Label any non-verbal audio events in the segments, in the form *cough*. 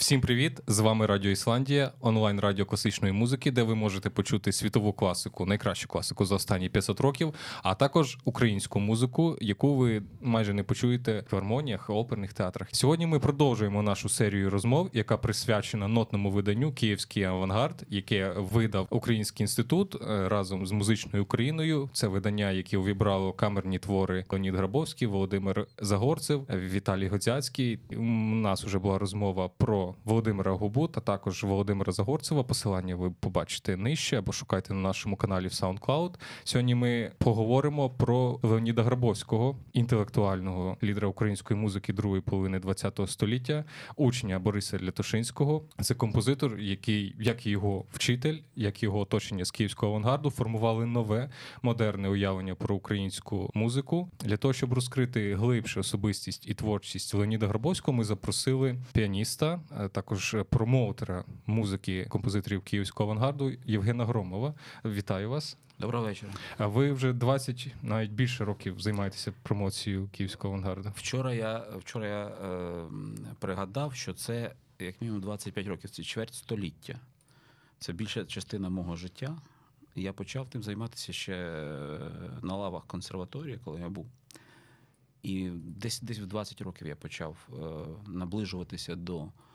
Всім привіт! З вами Радіо Ісландія, онлайн радіо класичної музики, де ви можете почути світову класику, найкращу класику за останні 500 років, а також українську музику, яку ви майже не почуєте в гармоніях, оперних театрах. Сьогодні ми продовжуємо нашу серію розмов, яка присвячена нотному виданню Київський авангард, яке видав Український інститут е, разом з музичною Україною. Це видання, яке увібрало камерні твори Леонід Грабовський, Володимир Загорцев, Віталій Гоцяцький. У нас вже була розмова про. Володимира Губу та також Володимира Загорцева. Посилання ви побачите нижче або шукайте на нашому каналі в SoundCloud. Сьогодні ми поговоримо про Леоніда Грабовського, інтелектуального лідера української музики другої половини ХХ століття, учня Бориса Лятошинського. Це композитор, який, як і його вчитель, як його оточення з київського авангарду, формували нове модерне уявлення про українську музику. Для того щоб розкрити глибше особистість і творчість Леоніда Грабовського, ми запросили піаніста також промоутера музики композиторів київського авангарду Євгена Громова. Вітаю вас. Доброго вечора. А ви вже 20, навіть більше років займаєтеся промоцією київського авангарду. Вчора я вчора я е, пригадав, що це як мінімум 25 років, це чверть століття. Це більша частина мого життя. Я почав тим займатися ще е, на лавах консерваторії, коли я був. І десь десь в 20 років я почав е, наближуватися до Е,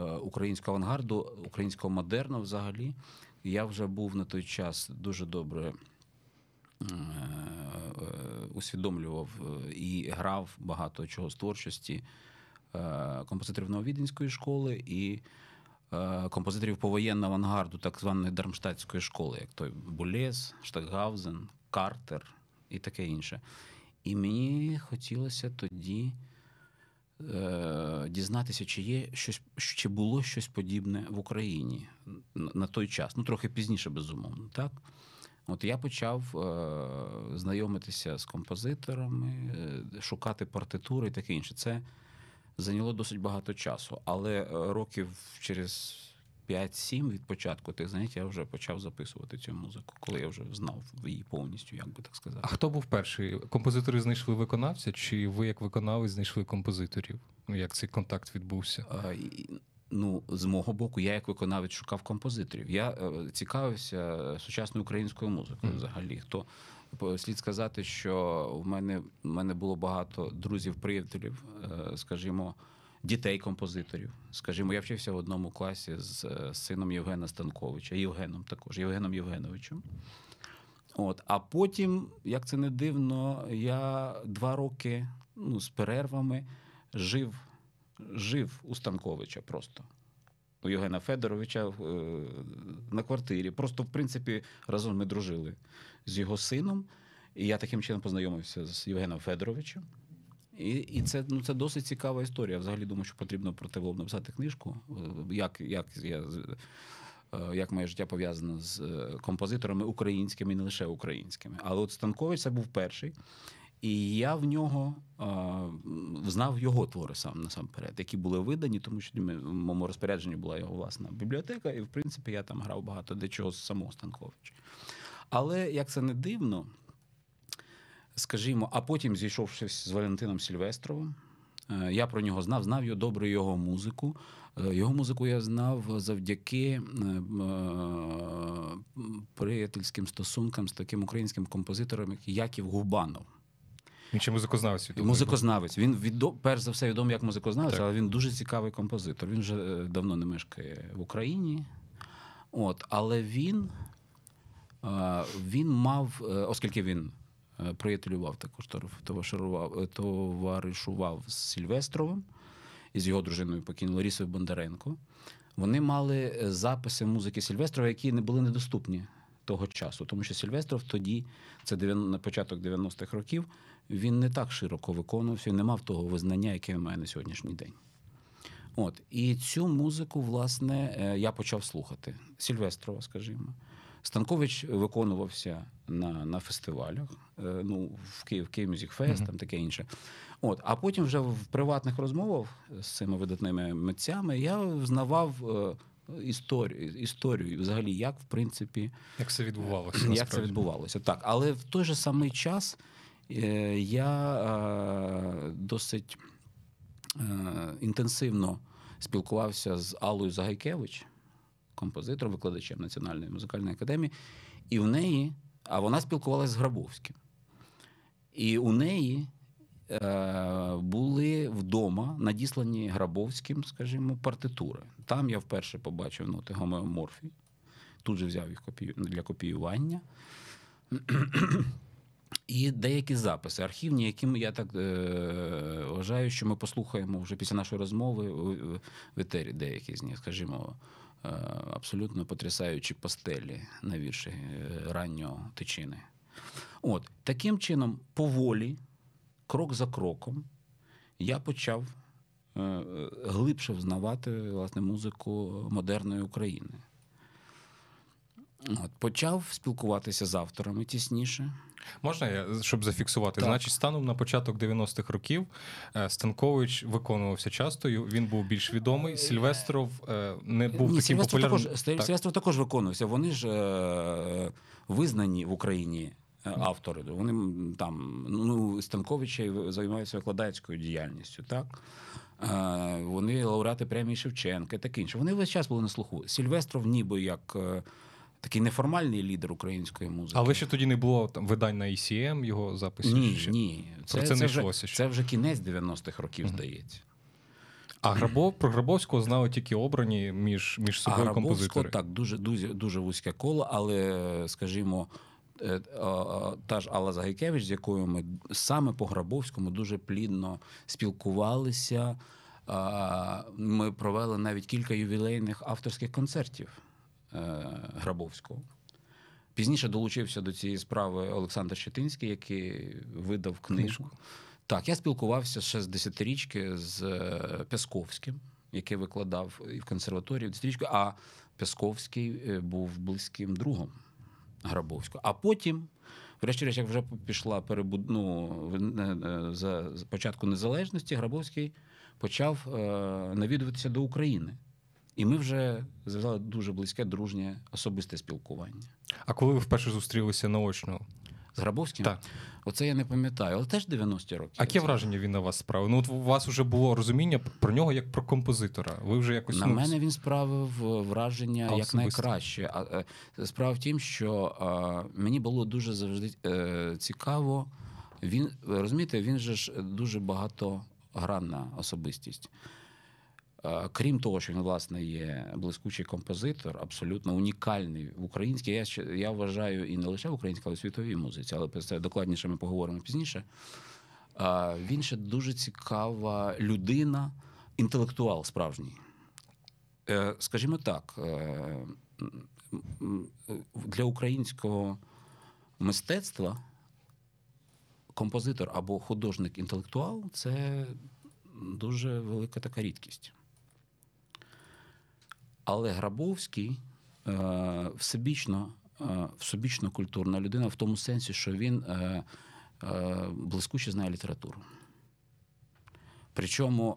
українського авангарду, українського модерну взагалі. Я вже був на той час дуже добре е, усвідомлював е, і грав багато чого з творчості композиторів Нововіденської школи і композиторів повоєнного авангарду, так званої Дармштадтської школи, як той Булес, Штатгаузен, Картер і таке інше. І мені хотілося тоді. Е, дізнатися, чи є щось, чи було щось подібне в Україні на той час. Ну, трохи пізніше, безумовно. так? От я почав е, знайомитися з композиторами, е, шукати партитури і таке інше. Це зайняло досить багато часу. Але років через 5-7 від початку тих занять я вже почав записувати цю музику, коли я вже знав її повністю, як би так сказати. А хто був перший? Композитори знайшли виконавця, чи ви, як виконавець, знайшли композиторів? Ну, як цей контакт відбувся? А, Ну, з мого боку, я як виконавець шукав композиторів. Я е, цікавився сучасною українською музикою. Mm. Взагалі, хто слід сказати, що в мене в мене було багато друзів-приятелів, е, скажімо дітей композиторів. Скажімо, я вчився в одному класі з е, сином Євгена Станковича, Євгеном також, Євгеном Євгеновичем. От, А потім, як це не дивно, я два роки ну, з перервами жив жив у Станковича просто. У Євгена Федоровича е, на квартирі. Просто, в принципі, разом ми дружили з його сином. І я таким чином познайомився з Євгеном Федоровичем. І і це ну, це досить цікава історія. Взагалі думаю, що потрібно про те було написати книжку. Е, як як, я, е, як моє життя пов'язане з е, композиторами українськими, і не лише українськими. Але от Станкович це був перший. І я в нього а, знав його твори сам насамперед, які були видані, тому що в моєму розпорядженні була його власна бібліотека, і в принципі я там грав багато де чого з самого Станковича. Але як це не дивно, скажімо, а потім зійшовшись з Валентином Сільвестровим. Е, я про нього знав, знав його добре його музику. Е, його музику я знав завдяки е, приятельським стосункам з таким українським композитором, як Яків Губанов. Він чи музикознавець? Музикознавець. Він відо, перш за все відомий як музикознавець, так. але він дуже цікавий композитор. Він вже давно не мешкає в Україні. От, Але він, він мав, оскільки він приятелював також е, товаришував з Сільвестровим і з його дружиною покійною Ларісою Бондаренко. Вони мали е, записи музики Сільвестрова, які не були недоступні того часу, тому що Сільвестров тоді, це на початок 90-х років, він не так широко виконувався, не мав того визнання, яке має на сьогоднішній день. От і цю музику, власне, я почав слухати Сільвестрова, скажімо. Станкович виконувався на на фестивалях, е, ну, в Київ, Київ Мюзик Фест, mm-hmm. там таке інше. От, А потім вже в приватних розмовах з цими видатними митцями я взнавав е, історію, історію, взагалі, як в принципі. Як це відбувалося? Як насправді. це відбувалося, так. Але в той же самий час е, я досить інтенсивно спілкувався з Аллою Загайкевич, композитором, викладачем Національної музикальної академії, і в неї, а вона спілкувалася з Грабовським. І у неї е, були вдома надіслані Грабовським, скажімо, партитури. Там я вперше побачив ноти гомеоморфії. Тут же взяв їх для копіювання. І деякі записи архівні, які я так е, вважаю, що ми послухаємо вже після нашої розмови в, в етері деякі з них, скажімо, е, абсолютно потрясаючі пастелі на вірші е, раннього тичини. От таким чином, поволі, крок за кроком, я почав е, е, глибше взнавати власне музику модерної України. От, почав спілкуватися з авторами тісніше. Можна я, щоб зафіксувати? Так. Значить, станом на початок 90-х років е, Станкович виконувався часто, він був більш відомий. Сільвестров е, не був Ні, таким Сильвестров популярним. також, Так. Сильвестров також виконувався. Вони ж е, визнані в Україні е, автори. Вони там, ну, Станковича займаються викладацькою діяльністю, так? Е, вони лауреати премії Шевченка і таке інше. Вони весь час були на слуху. Сильвестров ніби як е, такий неформальний лідер української музики. Але ще тоді не було там видань на ECM, його записів. ні, ще. ні. Про це не вже, йшлося ще. це вже кінець 90-х років, здається. А Грабов, про Грабовського знали тільки обрані між, між А собою Грабовського композитори. так, дуже, дуже, дуже вузьке коло, але, скажімо, е, та ж Алла Загайкевич, з якою ми саме по Грабовському дуже плідно спілкувалися. Ми провели навіть кілька ювілейних авторських концертів Грабовського. Пізніше долучився до цієї справи Олександр Щетинський, який видав книжку. Так, я спілкувався ще з десятирічки з е, Пясковським, який викладав і в консерваторії десятирічку, а Пясковський е, був близьким другом Грабовського. А потім, врешті-решт, як вже пішла перебуд... ну, е, е, за початку незалежності, Грабовський почав е, навідуватися до України. І ми вже завели дуже близьке, дружнє, особисте спілкування. А коли ви вперше зустрілися наочно? З Грабовським? Так. Оце я не пам'ятаю, але теж 90-ті роки. А яке враження він на вас справив? Ну, от у вас вже було розуміння про нього як про композитора. Ви вже якось На ну, мене він справив е, враження як Особисто. найкраще. А е, справа в тім, що е, мені було дуже завжди е, цікаво. Він розумієте, він же ж дуже багатогранна особистість. Крім того, що він власне є блискучий композитор, абсолютно унікальний в українській. Я я вважаю і не лише в українській, але й світовій музиці, але про це докладніше ми поговоримо пізніше. Він ще дуже цікава людина, інтелектуал справжній. Е, Скажімо так, е, для українського мистецтва композитор або художник-інтелектуал це дуже велика така рідкість. Але Грабовський е, всебічно, е, всебічно культурна людина в тому сенсі, що він е, блискуче знає літературу. Причому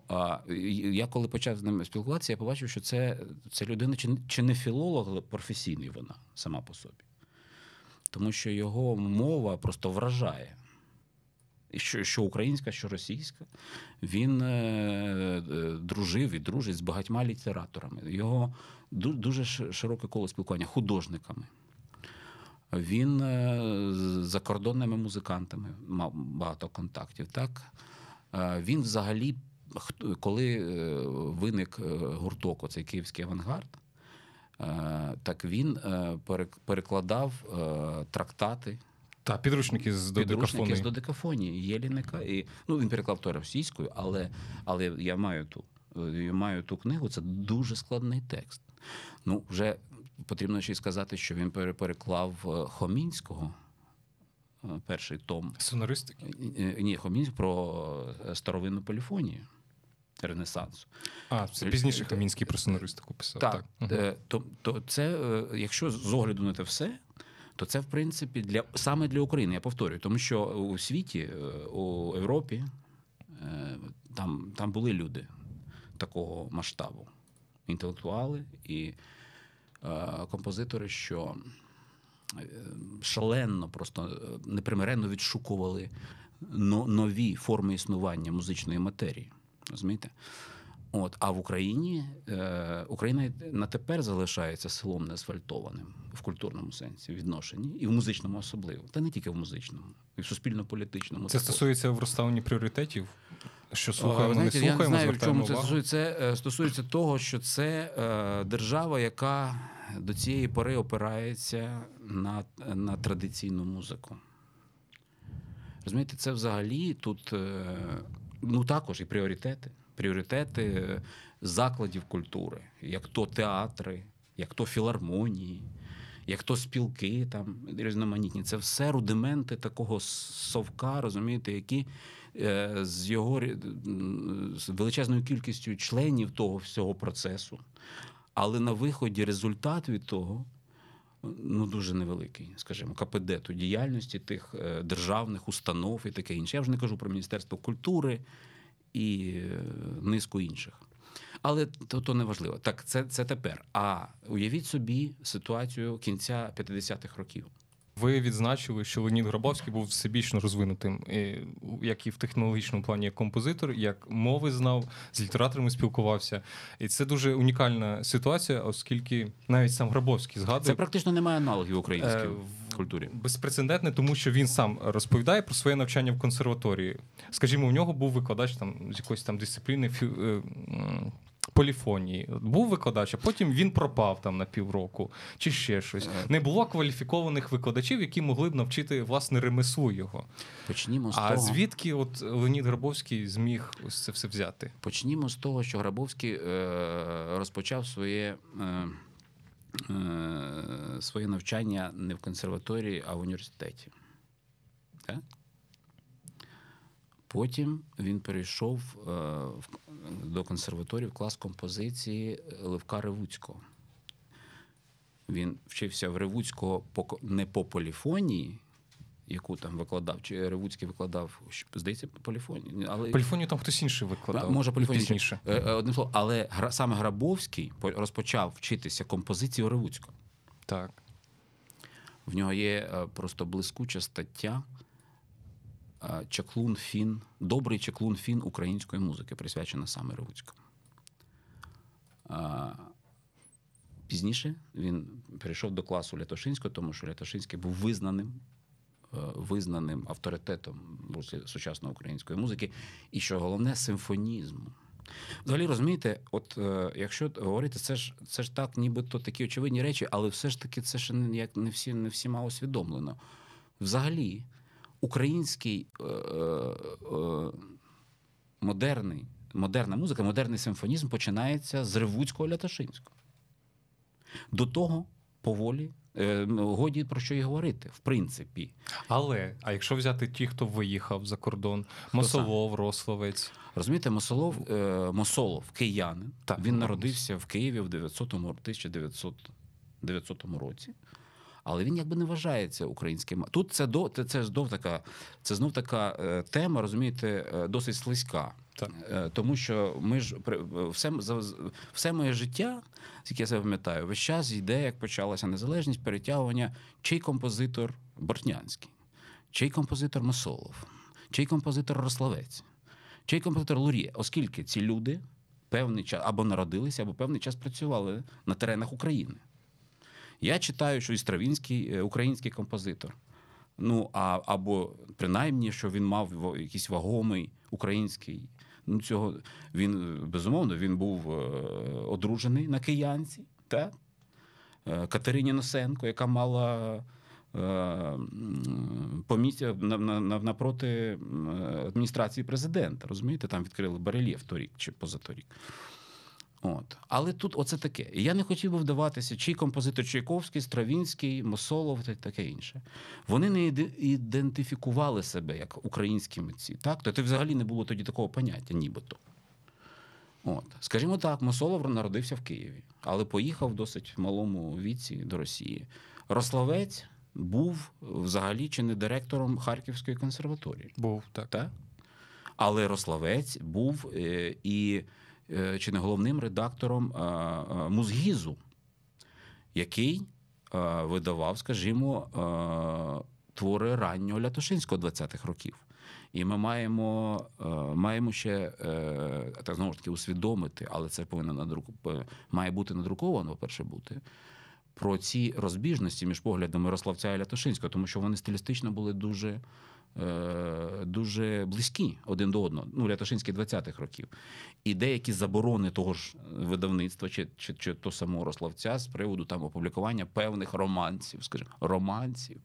я коли почав з ним спілкуватися, я побачив, що це, це людина чи не філолог, але професійний вона сама по собі. Тому що його мова просто вражає. Що, що українська, що російська, він е, е, дружив і дружить з багатьма літераторами. Його дуже широке коло спілкування художниками. Він е, з закордонними музикантами мав багато контактів. Так? Він взагалі, коли виник гурток, оцей київський авангард, так він перекладав трактати Та, підручники з підручники додекафони. з додекафонії Єліника. І, ну, він переклав то російською, але, але я маю ту, я маю ту книгу, це дуже складний текст. Ну, вже потрібно ще й сказати, що він пере- переклав е, Хомінського, е, перший том. Сонористики. Е, Ні, Хомінський про е, старовинну поліфонію Ренесансу. А, це пізніше Камінський про сонористику писав. Так, Мгм. е, то, то це, е, якщо з огляду на те все, то це в принципі для саме для України, я повторюю, тому що у світі, е, у Європі, е, там, там були люди такого масштабу, інтелектуали і е, композитори, що шалено, просто непримиренно відшукували нові форми існування музичної матерії. Розумієте? От, А в Україні е, Україна на тепер залишається селом неасфальтованим в культурному сенсі відношенні, і в музичному особливо. Та не тільки в музичному, і в суспільно-політичному. Це також. стосується в розставленні пріоритетів. Що слухаємо, Знаєте, не слухаємо, я не знаю, в звертаємо чому це увагу. стосується. Це стосується того, що це е, держава, яка до цієї пори опирається на, на традиційну музику. Розумієте, це взагалі тут е, ну також і пріоритети. Пріоритети закладів культури, як то театри, як то філармонії, як то спілки там різноманітні. Це все рудименти такого совка, розумієте, які е, з його з величезною кількістю членів того всього процесу. Але на виході результат від того ну, дуже невеликий, скажімо, КПД то діяльності тих е, державних установ і таке інше. Я вже не кажу про Міністерство культури і е, низку інших. Але то, то не важливо. Так, це, це тепер. А уявіть собі ситуацію кінця 50-х років. Ви відзначили, що Леонід Грабовський був всебічно розвинутим, як і в технологічному плані як композитор, як мови знав, з літераторами спілкувався. І це дуже унікальна ситуація, оскільки навіть сам Грабовський Це практично немає аналогів в українській Е, в- культурі. безпрецедентне, тому що він сам розповідає про своє навчання в консерваторії. Скажімо, у нього був викладач там з якоїсь там дисципліни фі- е, поліфонії. Був викладач, а потім він пропав там на півроку чи ще щось. Е. Не було кваліфікованих викладачів, які могли б навчити власне ремеслу його. Почнімо з А того. звідки от Леонід Грабовський зміг ось це все взяти? Почнімо з того, що Грабовський е, розпочав своє, е, е, своє навчання не в консерваторії, а в університеті. Так? Потім він перейшов е, до консерваторії в клас композиції Левка Ревуцького. Він вчився в Ревуцького не по поліфонії, яку там викладав, чи Ревуцький викладав, здається, по поліфонії. Але Поліфонію там хтось інший викладав. Може, поліфонія пізніше. Е, е, Одним словом, але саме Грабовський розпочав вчитися композиції у Ревуцького. Так. В нього є е, просто блискуча стаття е, Чаклун Фін, добрий чаклун Фін української музики, присвячена саме Ревуцькому. Пізніше він перейшов до класу Лятошинського, тому що Лятошинський був визнаним, е, визнаним авторитетом сучасної української музики, і що головне симфонізму. Взагалі, розумієте, от е, якщо говорити, це ж це ж так, нібито такі очевидні речі, але все ж таки це ж не як не всі не всіма усвідомлено. Взагалі, український е, е, модерний, модерна музика, модерний симфонізм починається з Ревуцького Лятошинського. До того поволі е, годі про що і говорити, в принципі. Але, а якщо взяти ті, хто виїхав за кордон, Мосолов, Рословець. Розумієте, Мосолов, е, Мосолов, киянин. Так, він народився в Києві в 900 1900, 900 році. Але він якби не вважається українським. Тут це до це, це знов така, це знов така е, тема, розумієте, е, досить слизька. Так. Е, тому що ми ж все, все моє життя, скільки я себе пам'ятаю, весь час йде, як почалася незалежність, перетягування, чий композитор Бортнянський, чий композитор Мосолов, чий композитор Рославець, чий композитор Лур'є, оскільки ці люди певний час або народилися, або певний час працювали на теренах України. Я читаю, що і Стравінський е, український композитор. Ну, а, або принаймні, що він мав якийсь вагомий український. Ну, цього він, е, безумовно, він був е, одружений на киянці, так? Е, Катерині Носенко, яка мала помістя на, на, на, напроти адміністрації президента. Розумієте, там відкрили барельєф торік чи позаторік. От. Але тут оце таке. І я не хотів би вдаватися, чий композитор Чайковський, Стравінський, Мосолов та таке інше. Вони не ідентифікували себе як українські митці. Так? То взагалі не було тоді такого поняття, нібито. От. Скажімо так, Мосолов народився в Києві, але поїхав в досить малому віці до Росії. Рославець був взагалі чи не директором Харківської консерваторії. Був так. Так? Але Рославець був е, і е, чи не головним редактором е, е, Музгізу, який е, видавав, скажімо, е, твори раннього Лятошинського 20-х років. І ми маємо е, маємо ще е, так знову ж таки усвідомити, але це повинно надруку має бути надруковано, по-перше, бути. Про ці розбіжності між поглядами Рославця і Лятошинського, тому що вони стилістично були дуже Е, дуже близькі один до одного. Ну, Рятошинський 20-х років. І деякі заборони того ж видавництва, чи чи, чи то самого Рославця з приводу там опублікування певних романців, скажімо, романців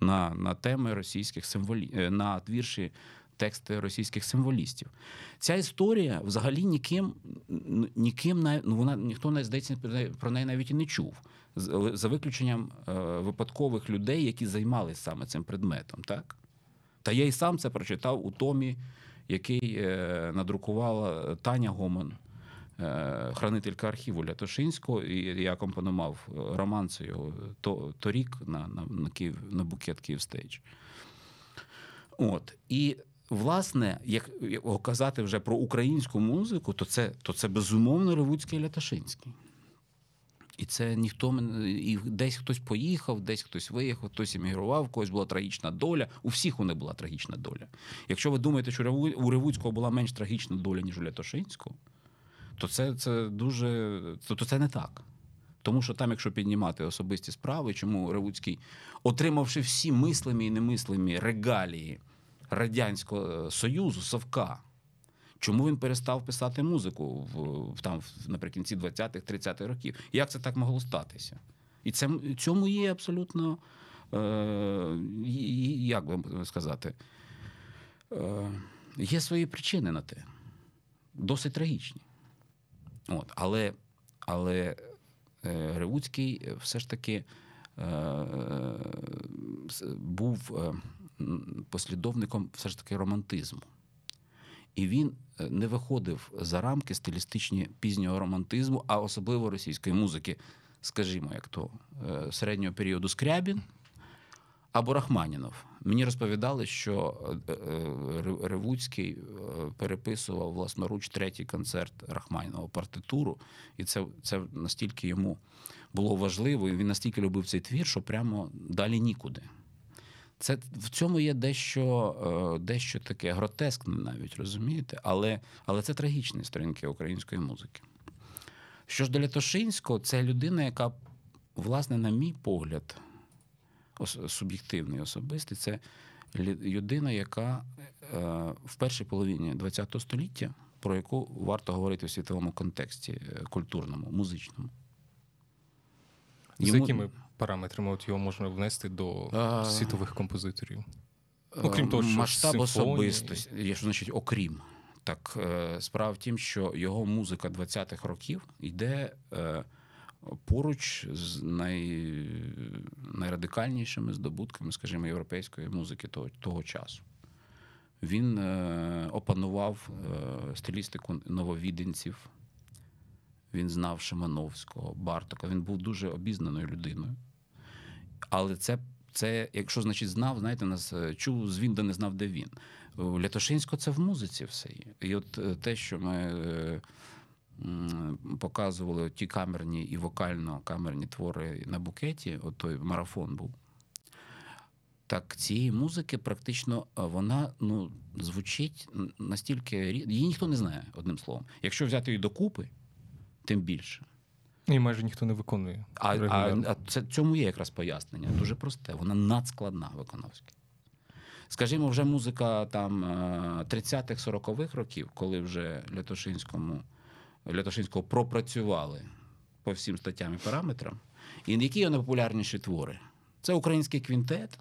на на теми російських символів, е, на вірші. Тексти російських символістів. Ця історія взагалі ніким ніким ну вона ніхто, мені здається, про неї навіть і не чув, за виключенням е, випадкових людей, які займалися саме цим предметом. Так? Та я і сам це прочитав у Томі, який е, надрукувала Таня Гомон, е, хранителька архіву Лятошинського, і я компонував романцю його торік на на, на, Київ, на букет Kyiv Stage. От. І, власне, як казати вже про українську музику, то це то це безумовно Ревуцький Лятошинський. І це ніхто і десь хтось поїхав, десь хтось виїхав, хтось емігрував, когось була трагічна доля. У всіх у них була трагічна доля. Якщо ви думаєте, що у Ревуцького була менш трагічна доля, ніж у Лятошинського, то це це дуже то, то це не так. Тому що там, якщо піднімати особисті справи, чому Ревуцький, отримавши всі мислимі і немислимі регалії Радянського Союзу, Совка. Чому він перестав писати музику в там наприкінці 20-х, 30-х років? Як це так могло статися? І це цьому є абсолютно, е, як би сказати, е, є свої причини на те. Досить трагічні. От, Але але е, Ревуцький все ж таки е, був е, послідовником все ж таки романтизму. І він е, не виходив за рамки стилістичні пізнього романтизму, а особливо російської музики, скажімо, як то е, середнього періоду Скрябін або Рахманінов. Мені розповідали, що е, Ревуцький переписував власноруч третій концерт Рахманінова партитуру, і це це настільки йому було важливо, і він настільки любив цей твір, що прямо далі нікуди. Це в цьому є дещо е, дещо таке гротескне, навіть розумієте, але але це трагічні сторінки української музики. Що ж до Лятошинського, це людина, яка, власне, на мій погляд, суб'єктивний особистий, це людина, яка е, в першій половині ХХ століття, про яку варто говорити у світовому контексті е, культурному, музичному. Йому... З якими параметрами от його можна внести до а... світових композиторів? Окрім того, що масштаб симфонії... особистості, що значить, окрім. Так, е, справа в тім, що його музика 20-х років йде е, поруч з най, найрадикальнішими здобутками, скажімо, європейської музики того, того часу. Він е, опанував стилістику нововіденців. Він знав Шимановського, Бартока. Він був дуже обізнаною людиною. Але це, це якщо значить знав, знаєте, нас е, чув звін, де не знав, де він. У Лятошинського це в музиці все є. І от е, те, що ми е, показували ті камерні і вокально-камерні твори на букеті, от той марафон був. Так, цієї музики практично вона ну, звучить настільки її ніхто не знає, одним словом. Якщо взяти її докупи, тим більше. І майже ніхто не виконує. А а, а це цьому є якраз пояснення. Дуже просте. Вона надскладна виконавська. Скажімо, вже музика там 30-х, 40-х років, коли вже Лятошинському, Лятошинського пропрацювали по всім статтям і параметрам. І які є найпопулярніші твори? Це український квінтет,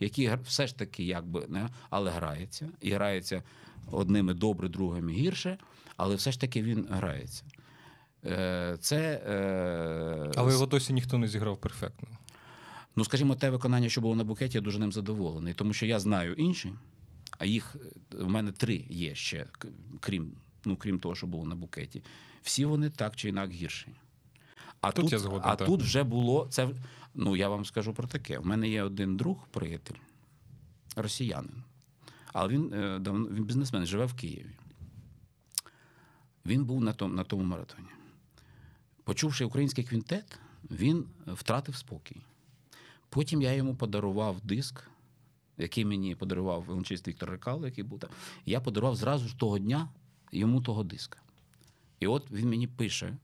який все ж таки якби не але грається. І грається одними добре, другими гірше, але все ж таки він грається. Е, це... Е, Але його досі ніхто не зіграв перфектно. Ну, скажімо, те виконання, що було на букеті, я дуже ним задоволений, тому що я знаю інші, а їх в мене три є ще, крім ну, крім того, що було на букеті. Всі вони так чи інак гірші. А тут, тут я згоден, а так. тут вже було це. Ну я вам скажу про таке. У мене є один друг, приятель, росіянин, але він е, він бізнесмен, живе в Києві. Він був на тому, на тому маратоні. Почувши український квінтет, він втратив спокій. Потім я йому подарував диск який мені подарував величезний Віктор Рекало, який був там, я подарував зразу ж того дня йому того диска. І от він мені пише,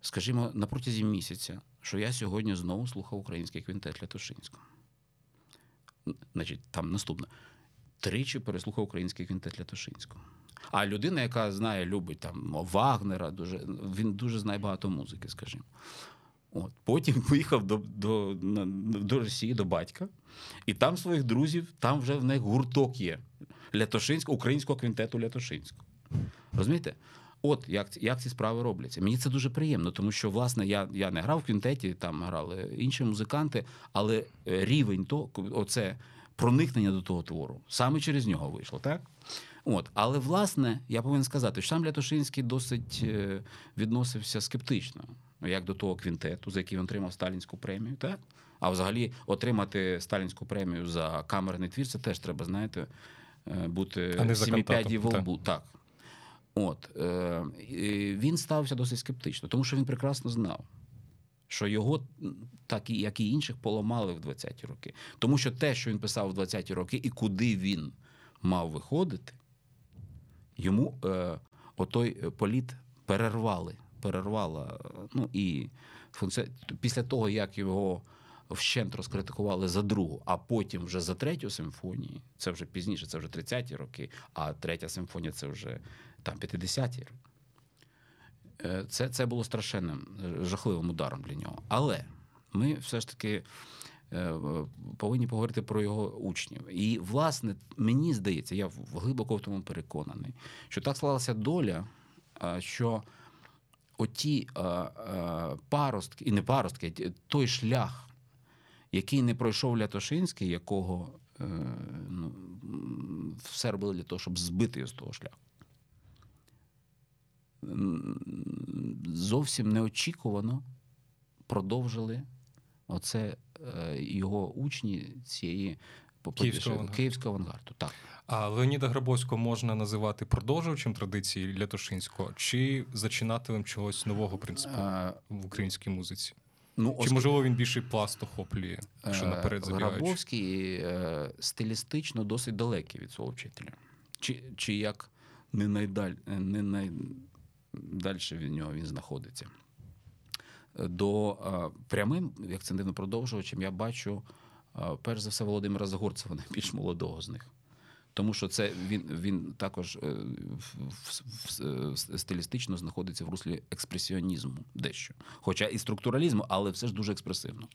скажімо, на протязі місяця, що я сьогодні знову слухав український квінтет Лятошинського. Значить, там наступне. Тричі переслухав український квінтет Лятошинського. А людина, яка знає, любить там Вагнера, дуже, він дуже знає багато музики, скажімо. От. Потім *laughs* поїхав до до, до Росії, до батька, і там своїх друзів, там вже в них гурток є Лятошинського, українського квінтету Лятошинського. Розумієте? От як як ці справи робляться. Мені це дуже приємно, тому що, власне, я я не грав в квінтеті, там грали інші музиканти, але е, рівень то, оце проникнення до того твору саме через нього вийшло, так? От, але власне я повинен сказати, що сам Лятошинський досить е, відносився скептично, як до того квінтету, за який він отримав сталінську премію, так? А взагалі отримати сталінську премію за камерний твір, це теж треба, знаєте, е, бути сіміп'яді в лбу. Так. От е, він ставився досить скептично, тому що він прекрасно знав, що його, так і як і інших, поламали в 20-ті роки. Тому що те, що він писав в 20-ті роки, і куди він мав виходити, йому е, отой політ перервали. Перервала. Ну і після того, як його вщент розкритикували за другу, а потім вже за третю симфонію, це вже пізніше, це вже 30-ті роки, а третя симфонія це вже там 50-ті роки. Е, це це було страшенним, е, жахливим ударом для нього. Але ми все ж таки е, повинні поговорити про його учнів. І, власне, мені здається, я глибоко в тому переконаний, що так склалася доля, що оті паростки, і не паростки, той шлях, який не пройшов Лятошинський, якого ну, все робили для того, щоб збити його з того шляху зовсім неочікувано продовжили оце е, його учні цієї Київського авангарду. Київського авангарду. Так. А Леоніда Грабовського можна називати продовжувачем традиції Лятошинського чи зачинателем чогось нового принципу а, в українській музиці? Ну, Чи, можливо, він більший пласт охоплює, що е, наперед забігаючи? Грабовський е, стилістично досить далекий від свого вчителя. Чи чи як не найдаль, не най, далі від нього він знаходиться. До прямим, як це дивно продовжувачем, я бачу перш за все Володимира Загорцева, найбільш молодого з них. Тому що це він він також е, стилістично знаходиться в руслі експресіонізму дещо. Хоча і структуралізму, але все ж дуже експресивно.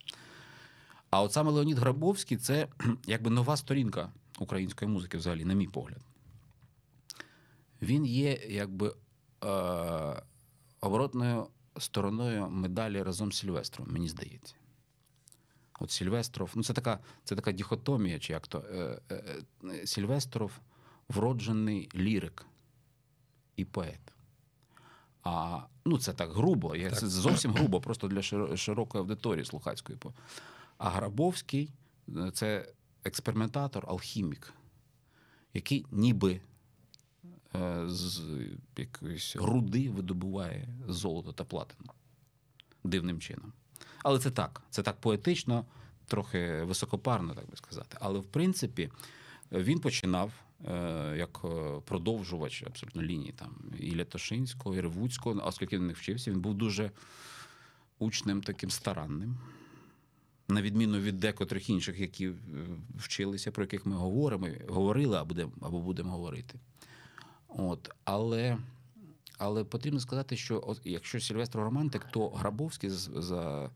А от саме Леонід Грабовський це *clears throat* якби нова сторінка української музики, взагалі, на мій погляд. Він є якби е, оборотною стороною медалі разом з Сільвестром, мені здається. От Сільвестров, ну це така це така діхотомія, чи як то е, е, е, Сільвестров вроджений лірик і поет. А ну це так грубо, так. це зовсім грубо, просто для широкої аудиторії слухацької. А Грабовський це експериментатор, алхімік, який ніби з якоїсь руди видобуває золото та платину дивним чином. Але це так, це так поетично, трохи високопарно, так би сказати. Але в принципі він починав е, як е, продовжувач абсолютно лінії там і Лятошинського, і Ревуцького, оскільки він не вчився, він був дуже учнем таким старанним. На відміну від декотрих інших, які вчилися, про яких ми говоримо, говорили або будемо говорити. От, Але але потрібно сказати, що якщо Сільвестр романтик, то Грабовський за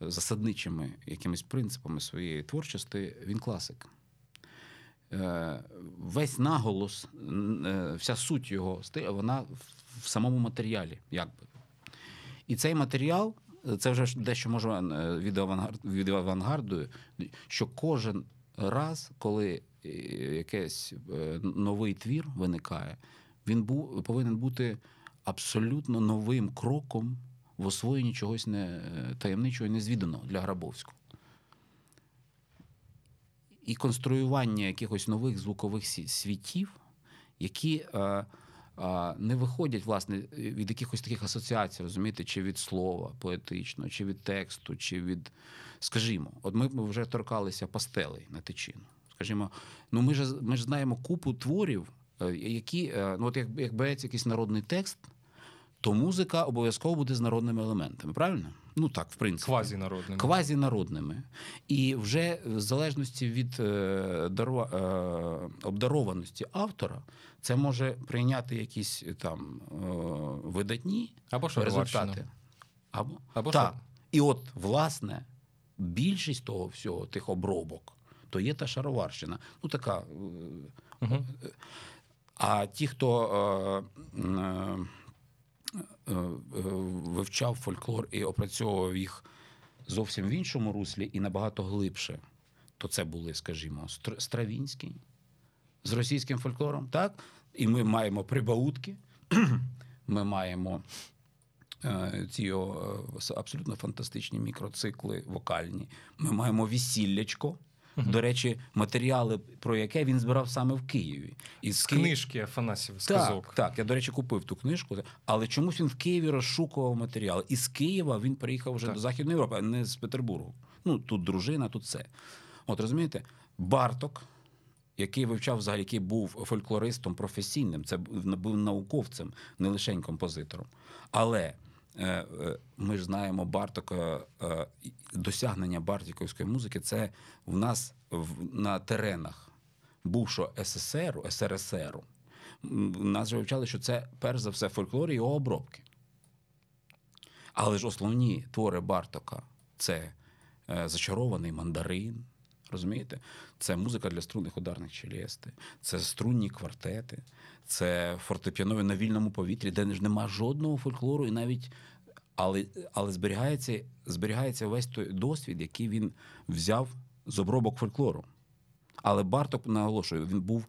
засадничими якимись принципами своєї творчості він класик. Е, весь наголос, е, вся суть його вона в самому матеріалі. якби. І цей матеріал, це вже дещо може е, від авангарду, від авангарду, що кожен раз, коли якийсь е, новий твір виникає, він був повинен бути абсолютно новим кроком в освоєнні чогось не таємничого і незвіданого для Грабовського. І конструювання якихось нових звукових світів, які а, а, не виходять власне від якихось таких асоціацій, розумієте, чи від слова поетичного, чи від тексту, чи від, скажімо, от ми вже торкалися пастелей на тичину скажімо, ну ми ж ми ж знаємо купу творів, е, які е, ну от як, як береться якийсь народний текст, то музика обов'язково буде з народними елементами. Правильно? Ну так, в принципі. Квазінародними. Квазінародними. І вже в залежності від е, дарова, е, обдарованості автора, це може прийняти якісь там е, видатні Або результати. Або, Або так. шар- І от, власне, більшість того всього, тих обробок, то є та шароварщина. Ну, така. Угу. а ті, хто е, е, е, вивчав фольклор і опрацьовував їх зовсім в іншому руслі і набагато глибше, то це були, скажімо, Стр- Стравінський з російським фольклором, так? І ми маємо прибаутки, *clears throat* ми маємо е, ці о, абсолютно фантастичні мікроцикли вокальні. Ми маємо весіллячко. До речі, матеріали, про яке він збирав саме в Києві. І З Ки- книжки Афанасів сказок. так, так, я, до речі, купив ту книжку, але чомусь він в Києві розшукував матеріал. І з Києва він приїхав вже Так. до Західної Європи, а не з Петербургу. Ну, тут дружина, тут все. От розумієте, Барток, який вивчав взагалі, який був фольклористом професійним, це був науковцем, не лише композитором. Але ми ж знаємо Бартока, е, досягнення бартіковської музики це в нас на теренах бувшого СССР, СРСР. Нас же вивчали, що це перш за все фольклор і його обробки. Але ж основні твори Бартока це е, зачарований мандарин. Розумієте? Це музика для струнних ударних челєсти, це струнні квартети, це фортепіанове на вільному повітрі, де ж нема жодного фольклору, і навіть але, але зберігається, зберігається весь той досвід, який він взяв з обробок фольклору. Але Барток наголошую, він був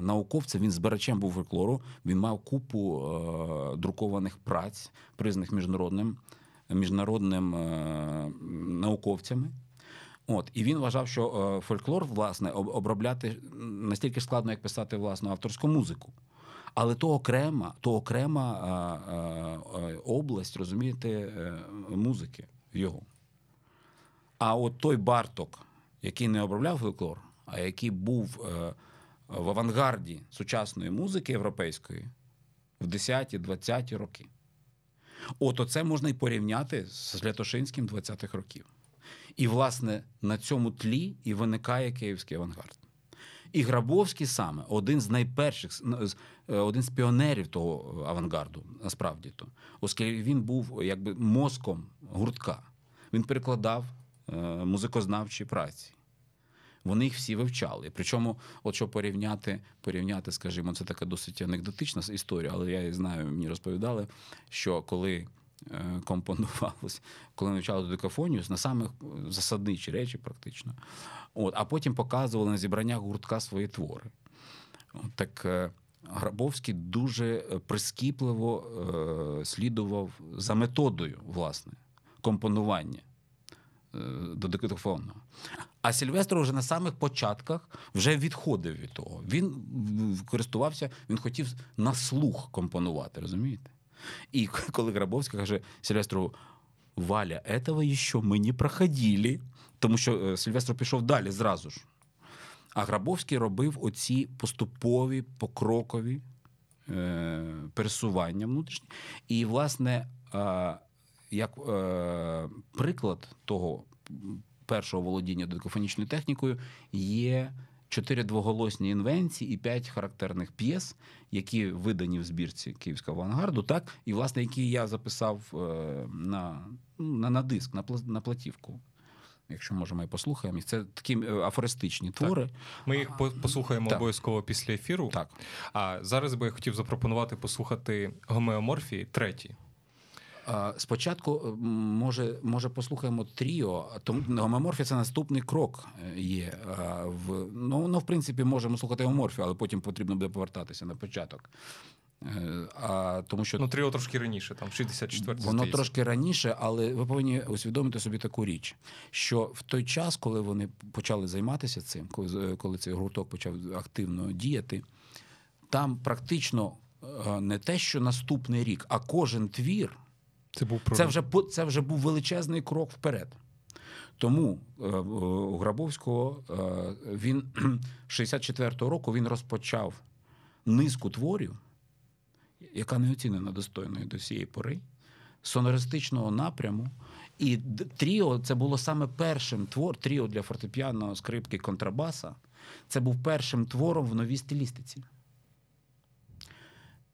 науковцем, він збирачем був фольклору, він мав купу е, друкованих праць, признаних міжнародним, міжнародним е, науковцями. От, і він вважав, що е, фольклор, власне, обробляти настільки складно, як писати власну авторську музику. Але то окрема, то окрема е, е, е, область, розумієте, музики його. А от той Барток, який не обробляв фольклор, а який був е, в авангарді сучасної музики європейської в 10-20 роки. От оце можна і порівняти з Лятошинським 20-х років. І, власне, на цьому тлі і виникає київський авангард. І Грабовський саме один з найперших, один з піонерів того авангарду, насправді то, оскільки він був якби мозком гуртка. Він перекладав е, музикознавчі праці. Вони їх всі вивчали. Причому, от що порівняти, порівняти, скажімо, це така досить анекдотична історія, але я її знаю, мені розповідали, що коли компонувалось, коли вивчали додекафонію, на самих засадничі речі, практично. От, а потім показували на зібраннях гуртка свої твори. От, так е, Грабовський дуже е, прискіпливо е, слідував за методою, власне, компонування е, до диктофонного. А Сільвестр вже на самих початках вже відходив від того. Він користувався, він хотів на слух компонувати, розумієте? І *laughs* коли Грабовський каже Сильвестру, Валя, этого ще ми не проходили, тому що е, Сильвестр пішов далі зразу ж. А Грабовський робив оці поступові, покрокові е, пересування внутрішні. І, власне, е, як е, приклад того першого володіння додекафонічною технікою є чотири двоголосні інвенції і п'ять характерних п'єс, які видані в збірці Київського авангарду, так, і, власне, які я записав е, на, ну, на, на диск, на, на платівку. Якщо можемо, і послухаємо. Це такі е, афористичні твори. Ми їх послухаємо Так. обов'язково після ефіру. Так. А зараз би я хотів запропонувати послухати гомеоморфії третій. Спочатку, е, може, може, послухаємо тріо, тому гомоморфія це наступний крок е, є. В, ну, ну, в принципі, можемо слухати гомоморфію, але потім потрібно буде повертатися на початок. Е, А, тому що Ну, тріо трошки раніше, там 64 Воно трошки раніше, але ви повинні усвідомити собі таку річ, що в той час, коли вони почали займатися цим, коли, коли цей гурток почав активно діяти, там практично е, не те, що наступний рік, а кожен твір Це був це вже, це вже був величезний крок вперед. Тому е, у Грабовського е, він *clears throat* 64-го року він розпочав низку творів, яка не оцінена достойною до цієї пори, сонористичного напряму. І Тріо це було саме першим твор, тріо для фортепіано, скрипки контрабаса. Це був першим твором в новій стилістиці.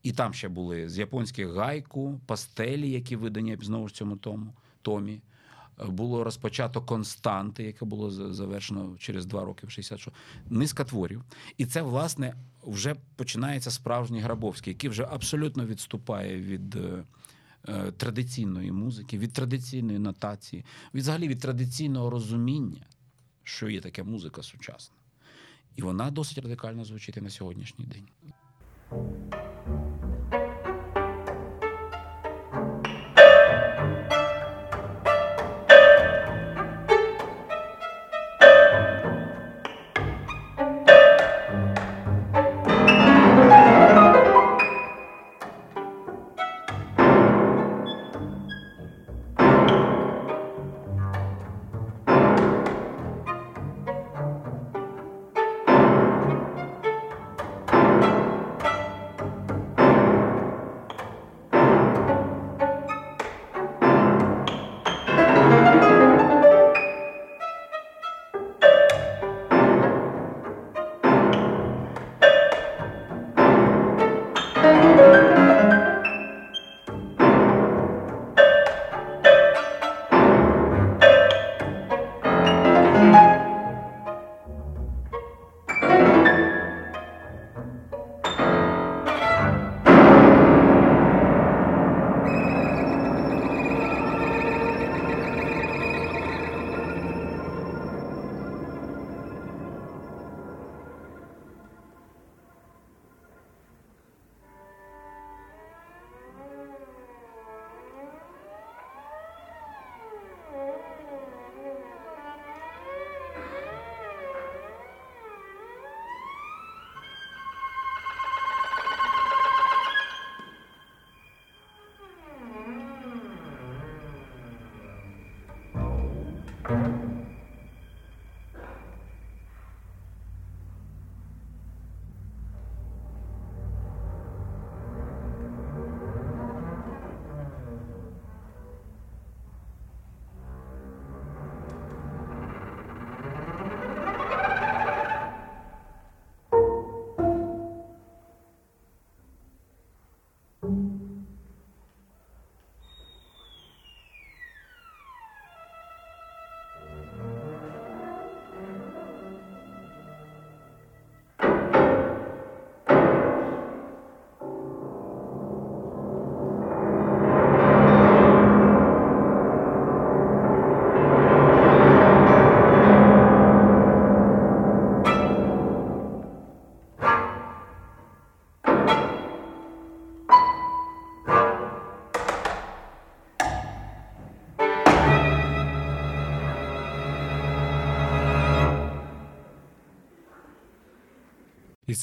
І там ще були з японських гайку, пастелі, які видані знову ж цьому тому, томі. Було розпочато константи, яке було завершено через два роки в 66. Низка творів. І це, власне, вже починається справжній Грабовський, який вже абсолютно відступає від е, е, традиційної музики, від традиційної нотації, від взагалі від традиційного розуміння, що є таке музика сучасна. І вона досить радикально звучить і на сьогоднішній день. Thank you.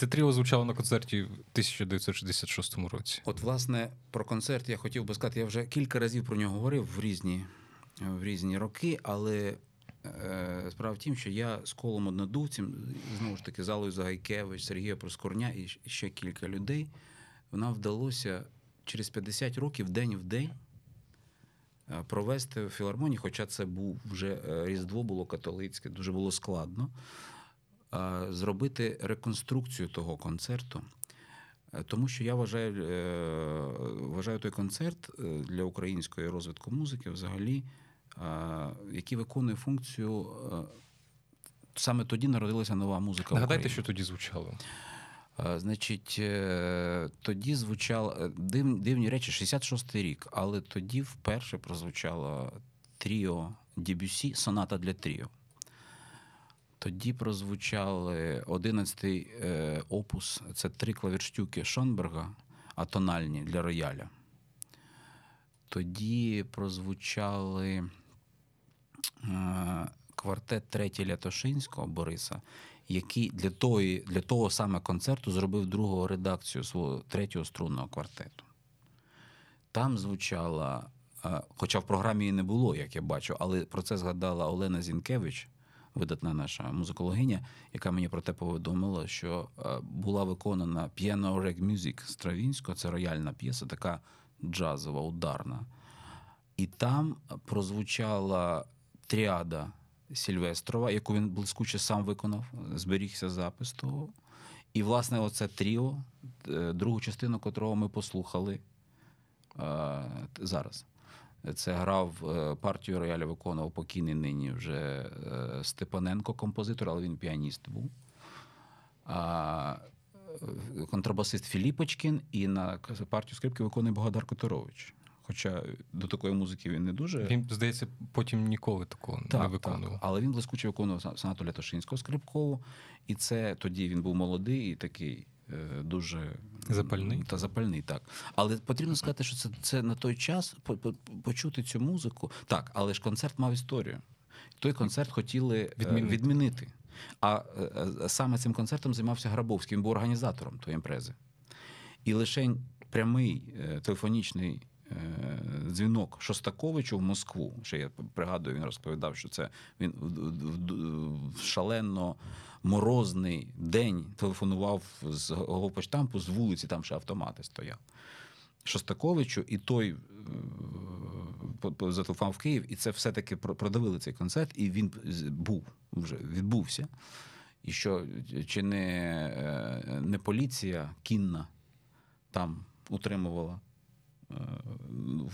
Це тріо звучало на концерті в 1966 році. От, власне, про концерт я хотів би сказати, я вже кілька разів про нього говорив в різні в різні роки, але е, справа в тім, що я з колом однодумцем, знову ж таки, Залою Загайкевич, Сергія Проскорня і ще кілька людей, нам вдалося через 50 років день в день. Е, провести в філармонії, хоча це був вже е, Різдво було католицьке, дуже було складно зробити реконструкцію того концерту. Е, тому що я вважаю е, вважаю той концерт е, для української розвитку музики, взагалі, який виконує функцію. Саме тоді народилася нова музика. Нагадайте, що тоді звучало. Значить, тоді звучало див, дивні речі, 66-й рік, але тоді вперше прозвучало тріо Дебюсі, соната для тріо. Тоді прозвучали 11-й е, опус це три клавірштюки Шонберга, атональні для рояля. Тоді прозвучали е, квартет третій Лятошинського Бориса, який для тої, для того саме концерту зробив другу редакцію свого третього струнного квартету. Там звучала Хоча в програмі її не було, як я бачу, але про це згадала Олена Зінкевич, видатна наша музикологиня, яка мені про те повідомила, що була виконана Piano Reg Music Стравінського, це рояльна п'єса, така джазова, ударна. І там прозвучала тріада Сільвестрова, яку він блискуче сам виконав, зберігся запис того. І, власне, оце тріо, е, другу частину котрого ми послухали е, зараз. Це грав е, партію рояля, виконував покійний нині вже Степаненко, композитор, але він піаніст був. А контрабасист Філіпочкін і на партію скрипки виконує Богодар Которович. Хоча до такої музики він не дуже. Він, здається, потім ніколи такого так, не виконував. Так, Але він блискуче виконував Санату Лятошинського скрипкову. І це тоді він був молодий і такий е, дуже запальний. Та запальний, так. Але потрібно сказати, що це це на той час почути цю музику. Так, але ж концерт мав історію. Той концерт хотіли е, відмінити. відмінити. А е, саме цим концертом займався Грабовський, він був організатором тої імпрези. І лише прямий телефонічний Е, дзвінок Шостаковичу в Москву. Ще я пригадую, він розповідав, що це він в шалено морозний день телефонував з головпочтампу з вулиці, там ще автомати стояв. Шостаковичу, і той е, зателефонував в Київ, і це все-таки продавили цей концерт, і він був вже відбувся. І що чи не, е, не поліція кінна там утримувала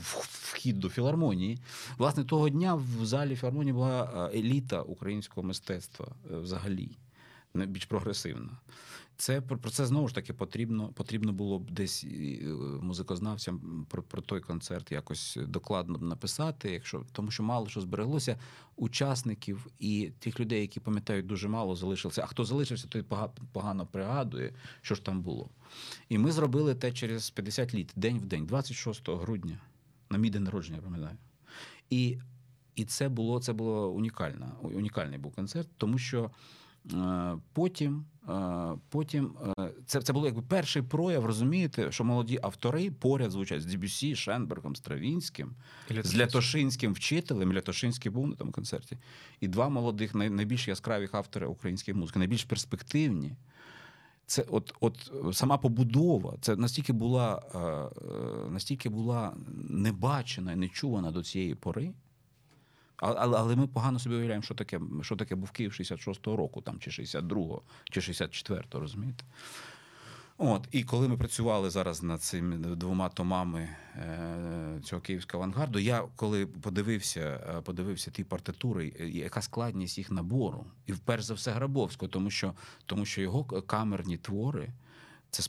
вхід до філармонії. Власне, того дня в залі філармонії була е, еліта українського мистецтва е, взагалі, більш прогресивна. Це про це знову ж таки потрібно потрібно було б десь е, музикознавцям про про той концерт якось докладно написати, якщо тому, що мало що збереглося учасників і тих людей, які пам'ятають дуже мало, залишилося. А хто залишився, той погано пригадує, що ж там було. І ми зробили те через 50 літ, день в день, 26 грудня, на мій день народження, пам'ятаю. І і це було це було унікально, унікальний був концерт, тому що потім. Е, потім е, це це було якби перший прояв, розумієте, що молоді автори поряд звучать з Дебюсі, Шенбергом, Стравінським, з Лятошинським вчителем. Лятошинський був на тому концерті. І два молодих, найбільш яскравих автори української музики, найбільш перспективні. Це от от сама побудова, це настільки була е, настільки була небачена і нечувана до цієї пори. Але але ми погано собі уявляємо, що таке що таке був Київ 66-го року, там, чи 62-го, чи 64-го, розумієте? От, І коли ми працювали зараз над цими двома томами е, цього київського авангарду, я коли подивився е, подивився ті партитури, яка складність їх набору, і перш за все Грабовського, тому що тому що його камерні твори це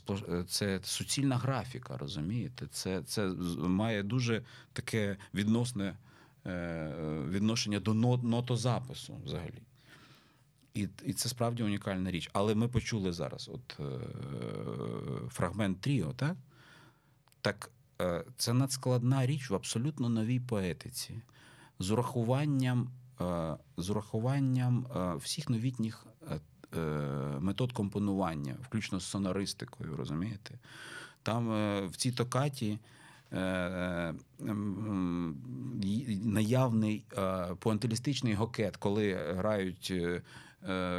це суцільна графіка, розумієте? Це, Це має дуже таке відносне. Е, відношення до нотозапису взагалі. І і це справді унікальна річ. Але ми почули зараз от е, фрагмент Тріо, так? Так е, це надскладна річ в абсолютно новій поетиці, з урахуванням е, з урахуванням е, всіх новітніх е, метод компонування, включно з сонористикою, розумієте? Там в цій токаті. Е, е, наявний е, пуантилістичний гокет, коли грають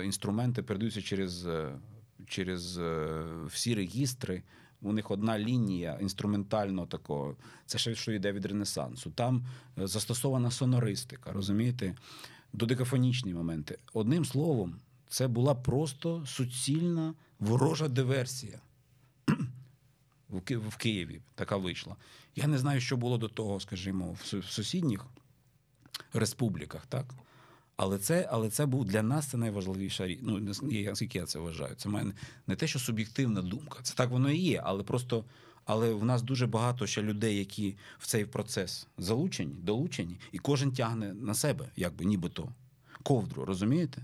інструменти, передаються через через всі регістри. У них одна лінія інструментально такого. Це ще що йде від Ренесансу. Там застосована сонористика, розумієте? Додекафонічні моменти. Одним словом, це була просто суцільна ворожа диверсія в Києві така вийшла. Я не знаю, що було до того, скажімо, в сусідніх республіках, так? Але це але це був для нас це найважливіша річ. Ну, наскільки я це вважаю. Це мене не те, що суб'єктивна думка. Це так воно і є, але просто. Але в нас дуже багато ще людей, які в цей процес залучені, долучені, і кожен тягне на себе, якби нібито ковдру, розумієте?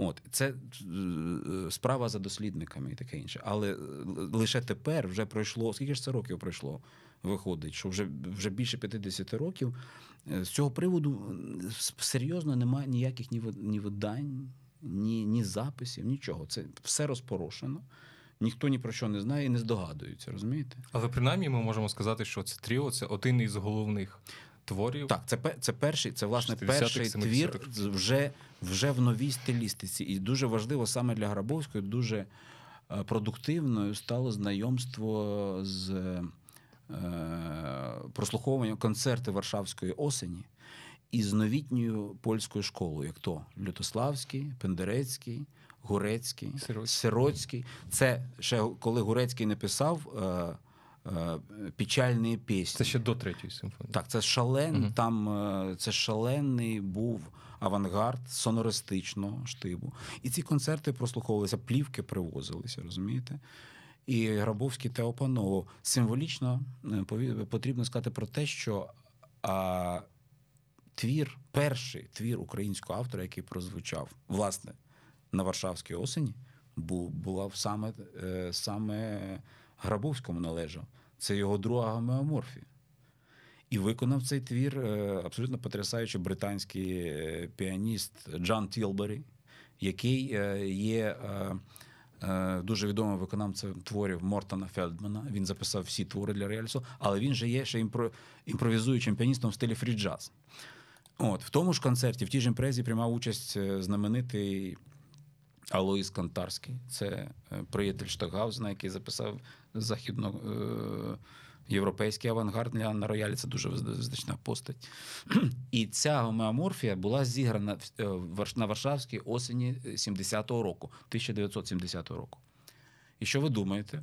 От це е, справа за дослідниками і таке інше. Але е, лише тепер вже пройшло. Скільки ж це років пройшло? Виходить, що вже вже більше 50 років. Е, з цього приводу серйозно немає ніяких ні видань, ні, ні записів, нічого. Це все розпорошено. Ніхто ні про що не знає і не здогадується, розумієте? Але принаймні ми можемо сказати, що це тріо це один із головних творів. Так, це це перший, це власне перший твір вже, вже в новій стилістиці. І дуже важливо саме для Грабовської, дуже е, продуктивною стало знайомство з е, прослуховуванням концерти Варшавської осені і з новітньою польською школою, як то Лютославський, Пендерецький. Гурецький, Сироцький. Сироцький. Це ще коли Гурецький написав е, печальні пісні. Це ще до третьої симфонії. Так, це шален, Мгм. там е, це шалений був авангард сонористичного штибу. І ці концерти прослуховувалися, плівки привозилися, розумієте? І Грабовський те опановував. Символічно е, потрібно сказати про те, що а, твір, перший твір українського автора, який прозвучав, власне, на Варшавській осені, був, була саме, е, саме Грабовському належав. Це його друга гомеоморфія. І виконав цей твір е, абсолютно потрясаючий британський е, піаніст Джон Тілбері, який е, є дуже відомим виконавцем творів Мортона Фельдмана. Він записав всі твори для роялю, але він же є ще імпро- імпровізуючим піаністом в стилі фрі-джаз. От, в тому ж концерті, в тій ж імпрезі приймав участь е, Алоїс Кантарський. Це е, приятель Штокгаузена, який записав західно. Е- Європейський авангард для на роялі це дуже визна- визначна постать. *clears throat* І ця гомеоморфія була зіграна е, на Варшавській осені 70-го року, 1970 року. І що ви думаєте?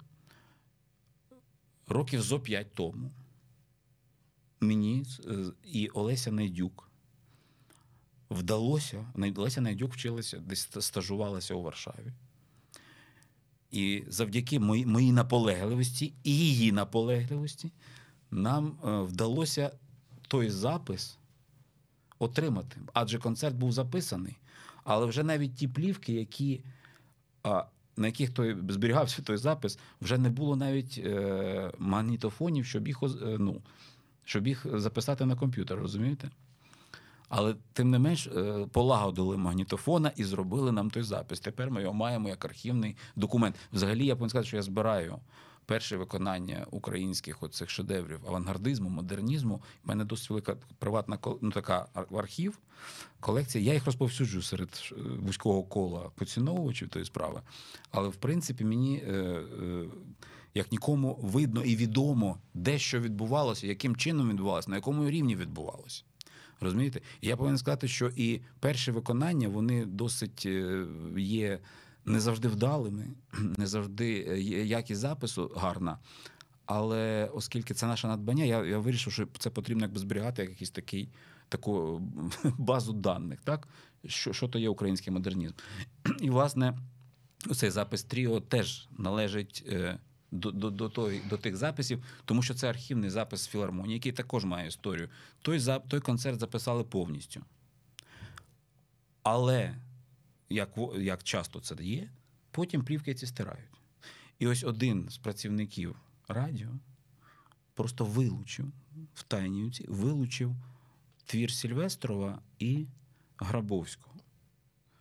Років зо п'ять тому мені і Олеся Найдюк вдалося. Олеся Найдюк вчилася, десь стажувалася у Варшаві. І завдяки моїй, моїй наполегливості і її наполегливості нам е, вдалося той запис отримати. Адже концерт був записаний. Але вже навіть ті плівки, які, на яких той зберігався той запис, вже не було навіть е, магнітофонів, щоб їх, е, ну, щоб їх записати на комп'ютер, розумієте? Але тим не менш е, полагодили магнітофона і зробили нам той запис. Тепер ми його маємо як архівний документ. Взагалі, я повинен сказати, що я збираю перше виконання українських оцих шедеврів авангардизму, модернізму. У мене досить велика приватна ну, така ар- архів, колекція. Я їх розповсюджую серед е, вузького кола поціновувачів тої справи. Але в принципі мені. Е, як нікому видно і відомо, де що відбувалося, яким чином відбувалося, на якому рівні відбувалося. Розумієте? Я повинен сказати, що і перші виконання вони досить е, є не завжди вдалими, *clears throat* не завжди е, якість запису гарна. Але оскільки це наше надбання, я, я вирішив, що це потрібно якби зберігати як якийсь такий таку *laughs* базу даних, так? Що, що то є український модернізм. *clears throat* І, власне, цей запис Тріо теж належить е, до, до, до, той, до тих записів, тому що це архівний запис філармонії, який також має історію. Той, той концерт записали повністю. Але, як, як часто це є, потім плівки ці стирають. І ось один з працівників радіо просто вилучив в тайнівці, вилучив твір Сільвестрова і Грабовського.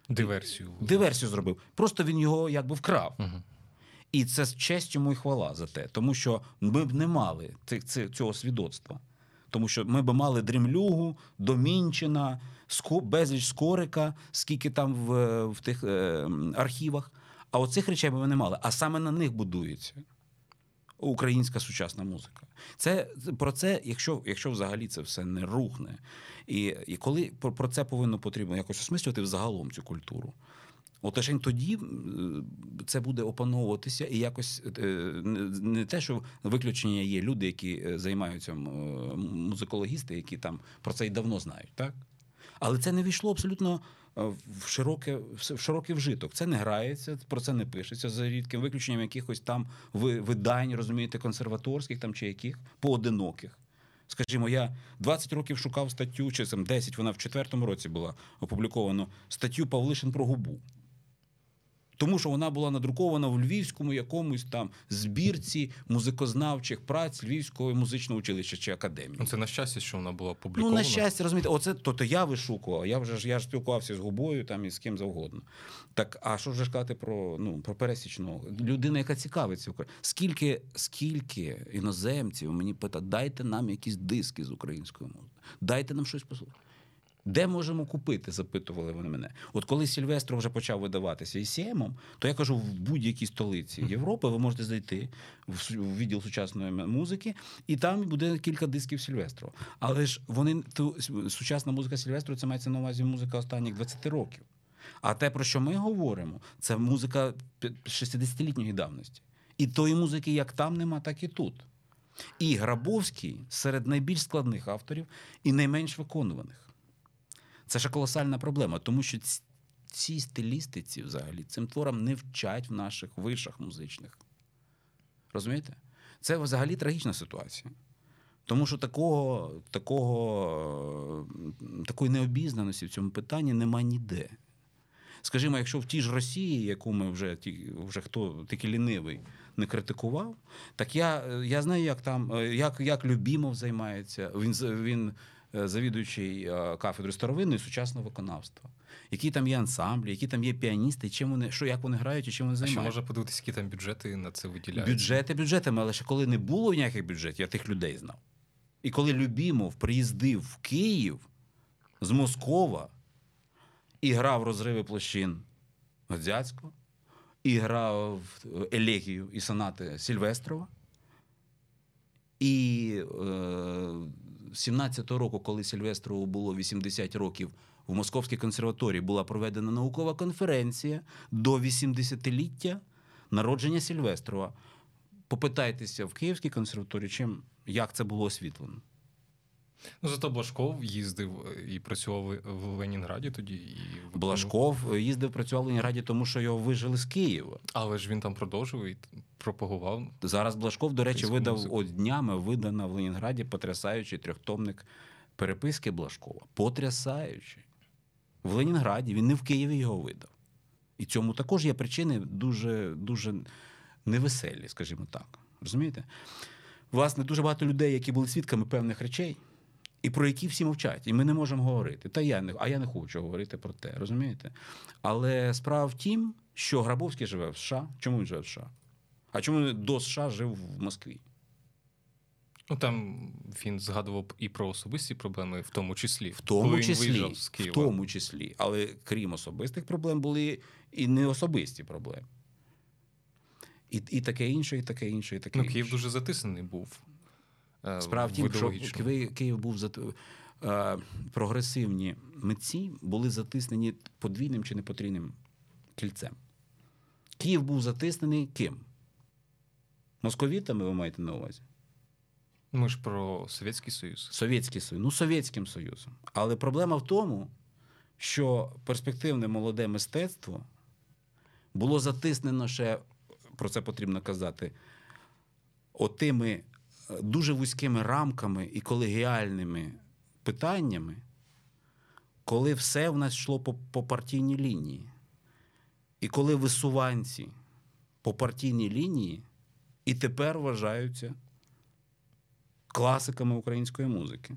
Диверсію. Диверсію зробив. Просто він його якби вкрав. Мгм. І це з честю йому і хвала за те, тому що ми б не мали цього свідоцтва. Тому що ми б мали Дрімлюгу, Домінчина, безліч Скорика, скільки там в, в тих е, архівах. А оцих речей би ми не мали. А саме на них будується українська сучасна музика. Це про це, якщо, якщо взагалі це все не рухне. І, і коли про це повинно потрібно якось осмислювати взагалом цю культуру. От лише тоді е, це буде опановуватися і якось е, не- не те, що виключення є люди, які е, займаються е, музикологісти, які там про це й давно знають, так? Але це не війшло абсолютно е, в широке, в широкий вжиток. Це не грається, про це не пишеться за рідким виключенням якихось там видань, розумієте, консерваторських там чи яких поодиноких. Скажімо, я 20 років шукав статтю, чи там 10, вона в четвертому році була опублікована, статтю Павлишин про губу. Тому що вона була надрукована в львівському якомусь там збірці музикознавчих праць Львівського музичного училища чи академії. Ну, Це на щастя, що вона була Ну, на щастя, розумієте, оце то, то я вишукував. Я вже ж я ж спілкувався з губою там і з ким завгодно. Так, а що ж вже казати про ну про пересічного людина, яка цікавиться Скільки, скільки іноземців мені питають, дайте нам якісь диски з українською мовою, дайте нам щось послухати. Де можемо купити? запитували вони мене. От коли Сільвестро вже почав видаватися ІСІМом, то я кажу, в будь-якій столиці Європи ви можете зайти в відділ сучасної музики, і там буде кілька дисків Сільвестро. Але ж вони с- сучасна музика Сільвестро, це мається на увазі музика останніх 20 років. А те, про що ми говоримо, це музика 60-літньої давності. І тої музики, як там нема, так і тут. І Грабовський серед найбільш складних авторів і найменш виконуваних. Це ще колосальна проблема, тому що ці, ці стилістиці взагалі цим творам не вчать в наших вишах музичних. Розумієте? Це взагалі трагічна ситуація. Тому що такого, такого, такої необізнаності в цьому питанні нема ніде. Скажімо, якщо в тій ж Росії, яку ми вже, ті- вже хто такий лінивий не критикував, так я, я знаю, як там, е, як, як Любімов займається. Він, він завідуючий е, кафедрою старовинної сучасного виконавства. Які там є ансамблі, які там є піаністи, чим вони, що, як вони грають і чим вони А ще можна подивитися, які там бюджети на це виділяють. Бюджети бюджетами, але ще коли не було ніяких бюджетів, я тих людей знав. І коли Любімов приїздив в Київ з Москова і грав розриви площин Годзяцького, і грав елегію і сонати Сільвестрова. І е, 17-го року, коли Сільвестрову було 80 років, в Московській консерваторії була проведена наукова конференція до 80-ліття народження Сільвестрова. Попитайтеся в Київській консерваторії, чим як це було освітлено. Ну, зато Блашков їздив е, і працював в Ленінграді тоді. І. Блашков їздив працював в Ленінграді, тому що його вижили з Києва. Але ж він там продовжував і пропагував. Зараз Блашков, до речі, видав музику. от днями видана в Ленінграді потрясаючий трьохтомник переписки Блашкова. Потрясаючий. В Ленінграді він не в Києві його видав. І цьому також є причини дуже, дуже невеселі, скажімо так. Розумієте? Власне, дуже багато людей, які були свідками певних речей, і про які всі мовчать, і ми не можемо говорити. Та я не, а я не хочу говорити про те, розумієте? Але справа в тім, що Грабовський живе в США. Чому він живе в США? А чому він до США жив в Москві? Ну там він згадував і про особисті проблеми, в тому числі. В тому коли він числі, виїжджав з в тому числі. Але крім особистих проблем, були і неособисті проблеми. І, і таке інше, і таке інше, і таке Ну, інше. Київ дуже затисаний був. Е, Справа в тім, що. Київ, був зат... е, прогресивні митці були затиснені подвійним чи непотрійним кільцем. Київ був затиснений ким? Московітами, ви маєте на увазі? Ми ж про Совєтський Союз. Совєтський Союз, ну Совєтським Союзом. Але проблема в тому, що перспективне молоде мистецтво було затиснено ще, про це потрібно казати, отими дуже вузькими рамками і колегіальними питаннями, коли все в нас йшло по, по партійній лінії. І коли висуванці по партійній лінії і тепер вважаються класиками української музики.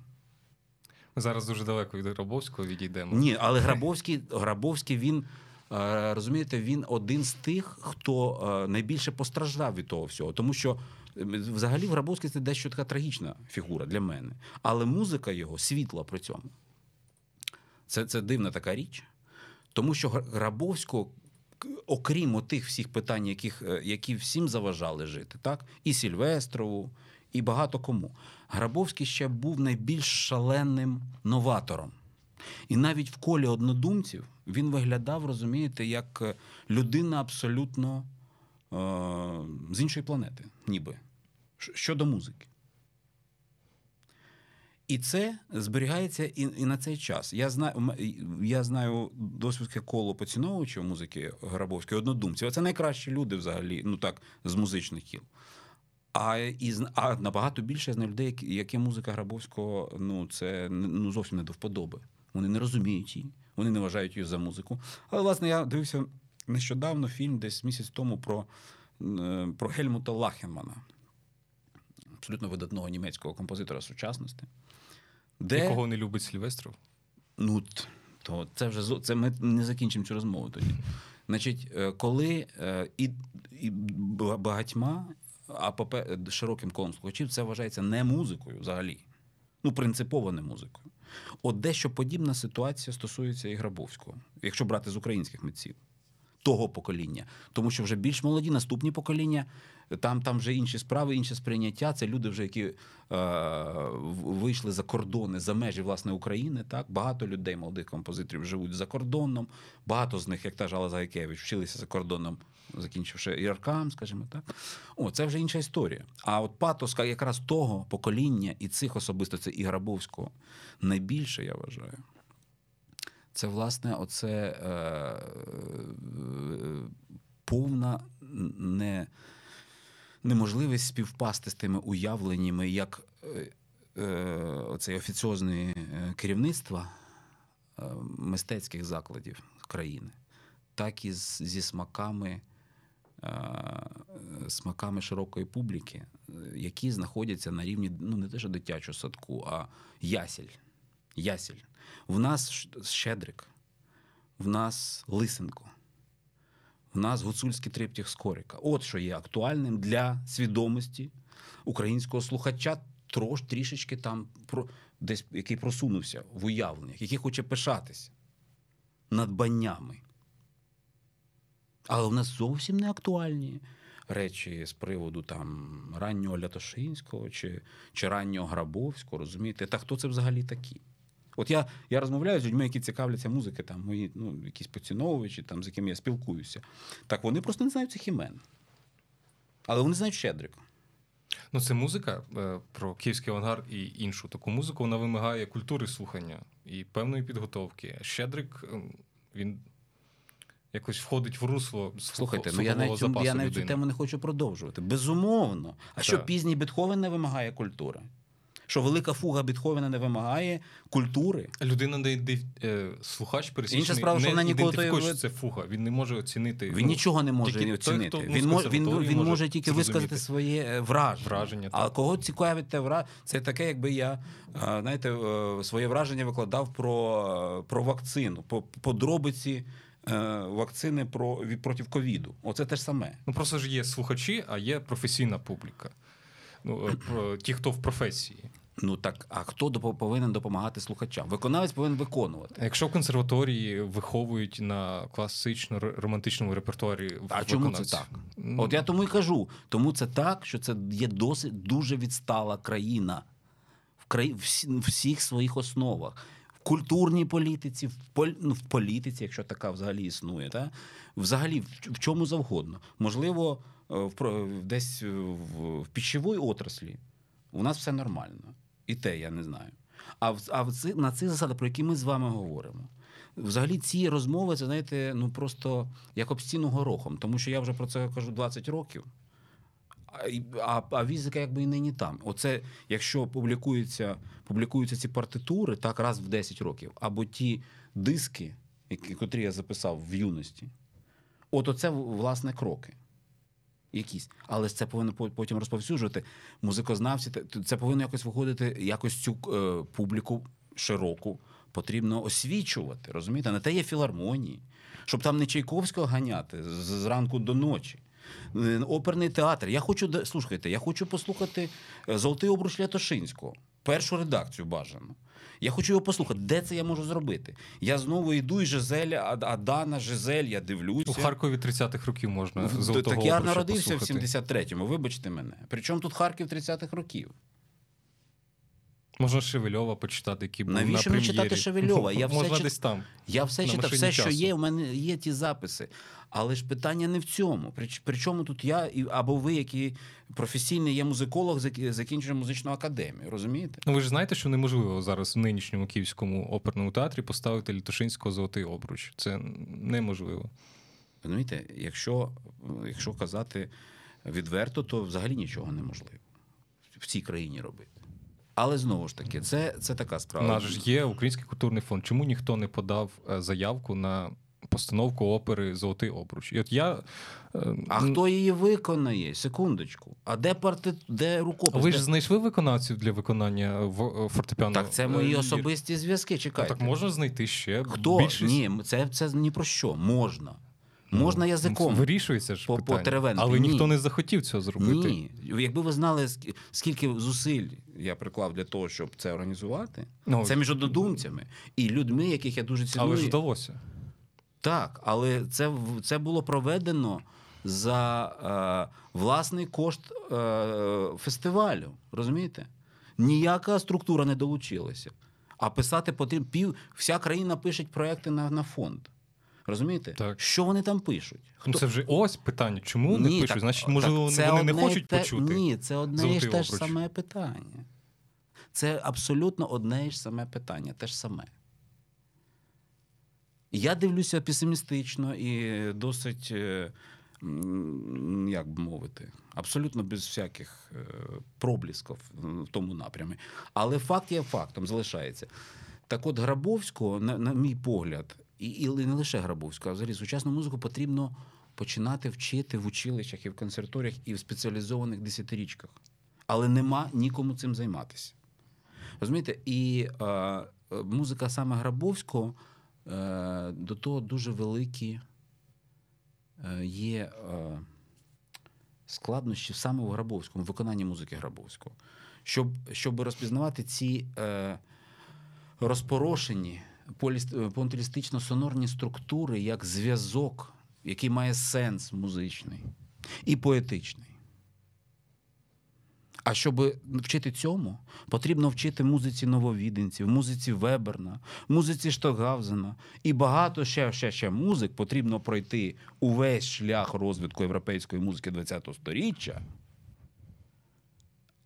Ми зараз дуже далеко від Грабовського відійдемо. Ні, але Грабовський, Грабовський він. е, Розумієте, він один з тих, хто е, найбільше постраждав від того всього. Тому що взагалі Грабовський це дещо така трагічна фігура для мене. Але музика його світла при цьому. Це, це дивна така річ. Тому що Грабовського, окрім тих всіх питань, яких, е, які всім заважали жити, так? і Сільвестрову, і багато кому. Грабовський ще був найбільш шаленим новатором. І навіть в колі однодумців він виглядав, розумієте, як е, людина абсолютно е- з іншої планети, ніби щодо музики. І це зберігається і, і на цей час. Я знаю, я знаю досвідке коло поціновувачів музики Грабовської однодумців. Це найкращі люди взагалі, ну так, з музичних кіл. А, і, а набагато більше я знаю людей, які- музика Грабовського ну, це ну, зовсім не до вподоби. Вони не розуміють її, вони не вважають її за музику. Але, власне, я дивився нещодавно фільм, десь місяць тому про, про Гельмута Лахенмана, абсолютно видатного німецького композитора сучасності. Де... Якого не любить Сільвестров? Ну, то це вже це ми не закінчимо цю розмову тоді. Значить, е, коли е, і і багатьма, а широким колом слухачів, це вважається не музикою взагалі. Ну, принципово не музикою. От дещо подібна ситуація стосується і Грабовського, якщо брати з українських митців того покоління, тому що вже більш молоді, наступні покоління, там там вже інші справи, інше сприйняття. Це люди, вже які е, вийшли за кордони, за межі власне України. Так багато людей, молодих композиторів, живуть за кордоном. Багато з них, як та Жала Зайкевич, вчилися за кордоном, закінчивши ІРКАМ, скажімо так. О, це вже інша історія. А от патоска якраз того покоління і цих особисто це і Грабовського найбільше, я вважаю. Це, власне, оце е, е, повна не, неможливість співпасти з тими уявленнями, як е, е, оцей керівництва е, мистецьких закладів країни, так і зі смаками. Смаками широкої публіки, які знаходяться на рівні ну не те, що дитячого садку, а ясель. Ясель. В нас Щедрик, в нас Лисенко, нас гуцульський триптіх Скорика. От що є актуальним для свідомості українського слухача, трош трішечки там про десь який просунувся в уявленнях, який хоче пишатися надбаннями. Але в нас зовсім не актуальні речі з приводу там раннього Лятошинського чи чи раннього Грабовського, розумієте? Та хто це взагалі такі? От я я розмовляю з людьми, які цікавляться музики, там мої ну, якісь поціновувачі, там, з якими я спілкуюся. Так вони просто не знають цих імен. Але вони знають Щедрика. Ну, це музика е, про київський авангард і іншу таку музику. Вона вимагає культури слухання і певної підготовки. Щедрик ем, він якось входить в русло Слухайте, ну я навіть, я навіть цю тему не хочу продовжувати. Безумовно. А так. що пізній Бетховен не вимагає культури? Що велика фуга Бетховена не вимагає культури. Людина не е, слухач пересічний, Інша справа, що ніколи ідентифікує, що це фуга. Він не може оцінити. Він ну, нічого не може той, оцінити. Той, він, мож, він, він, він може тільки зрозуміти. висказати своє е, враження. враження а кого цікавить те враження? Це таке, якби я знаєте, е, своє враження викладав про, про вакцину, по подробиці. Вакцини про проти ковіду. Оце те ж саме. Ну просто ж є слухачі, а є професійна публіка. Ну про ті, хто в професії. Ну так, а хто повинен допомагати слухачам? Виконавець повинен виконувати. Якщо в консерваторії виховують на класично романтичному репертуарі, а чому це так? Ну... От я тому і кажу. Тому це так, що це є досить дуже відстала країна в краї в всіх своїх основах. В культурній політиці, в полі... ну, в політиці, якщо така взагалі існує, та взагалі в, чому завгодно. Можливо, е, в десь в, в пічовій отраслі у нас все нормально. І те я не знаю. А в, а в, на ці засади, про які ми з вами говоримо. Взагалі, ці розмови, це знаєте, ну просто як об стіну горохом, тому що я вже про це кажу 20 років. А а візика якби і нині там. Оце, якщо публікуються публікуються ці партитури так раз в 10 років, або ті диски, які, котрі я записав в юності, от оце власне кроки якісь, але це повинно потім розповсюджувати. Музикознавці це повинно якось виходити, якось цю е, публіку широку потрібно освічувати. Розумієте, на те є філармонії, щоб там не Чайковського ганяти з ранку до ночі. Е, оперний театр. Я хочу слухайте, я хочу послухати е, Золотий обруч Лятошинського, першу редакцію бажано. Я хочу його послухати. Де це я можу зробити? Я знову йду і Жизель, Адана, Жизель, я дивлюся. У Харкові 30-х років можна золотого Так я народився послухати. в 73-му, вибачте мене. Причому тут Харків 30-х років. Можна Шевельова почитати, які були Навіщо мені читати Шевельова? Я *laughs* Можна все десь там. Я все читав, все, що є, у мене є ті записи. Але ж питання не в цьому. Причому тут я або ви, які професійний є музиколог, закінчує музичну академію. Розумієте? Ну ви ж знаєте, що неможливо зараз в нинішньому київському оперному театрі поставити Літошинського золотий обруч. Це неможливо. Розумієте, якщо, якщо казати відверто, то взагалі нічого неможливо в цій країні робити. Але знову ж таки, це це така справа. Наш є Український культурний фонд. Чому ніхто не подав е, заявку на постановку опери Золотий обруч. І от я. Е, а хто її виконає? Секундочку. А де парти... де рукопис? Ви ж знайшли виконавців для виконання в фортепіано? Так, це мої особисті зв'язки. Чекайте. А так можна знайти ще. Хто? Більшість... Ні, це це ні про що. Можна. Можна ну, язиком. Вирішується ж по, питання. Але Ні. ніхто не захотів цього зробити. Ні. Якби ви знали, скільки зусиль я приклав для того, щоб це організувати, ну, це між однодумцями і людьми, яких я дуже ціную. Але ж вдалося. Так, але це це було проведено за е, власний кошт е, фестивалю. Розумієте? Ніяка структура не долучилася. А писати потрібно пів, вся країна пише проекти на, на фонд. Розумієте? Так. Що вони там пишуть? Ну, Хто... Це вже ось питання. Чому ні, не пишуть? Так, Значить, можливо, так, вони не хочуть те... почути. Ні, це одне і те ж саме питання. Це абсолютно одне і ж саме питання, те ж саме. Я дивлюся песимістично і досить, е, як би мовити, абсолютно без всяких е, проблісків в тому напрямі. Але факт є фактом, залишається. Так от Грабовського, на, на мій погляд, і, і не лише Грабовського, а взагалі сучасну музику потрібно починати вчити в училищах і в консерваторіях, і в спеціалізованих десятирічках. Але нема нікому цим займатися. Розумієте, і е, музика саме Грабовського е, до того дуже великі е, є е, складнощі саме в Грабовському, виконанні музики Грабовського. Щоб щоб розпізнавати ці е, розпорошені понтелістично сонорні структури як зв'язок, який має сенс музичний і поетичний. А щоб вчити цьому, потрібно вчити музиці нововіденців, музиці Веберна, музиці Штокгаузена і багато ще ще, ще музик потрібно пройти увесь шлях розвитку європейської музики ХХ століття,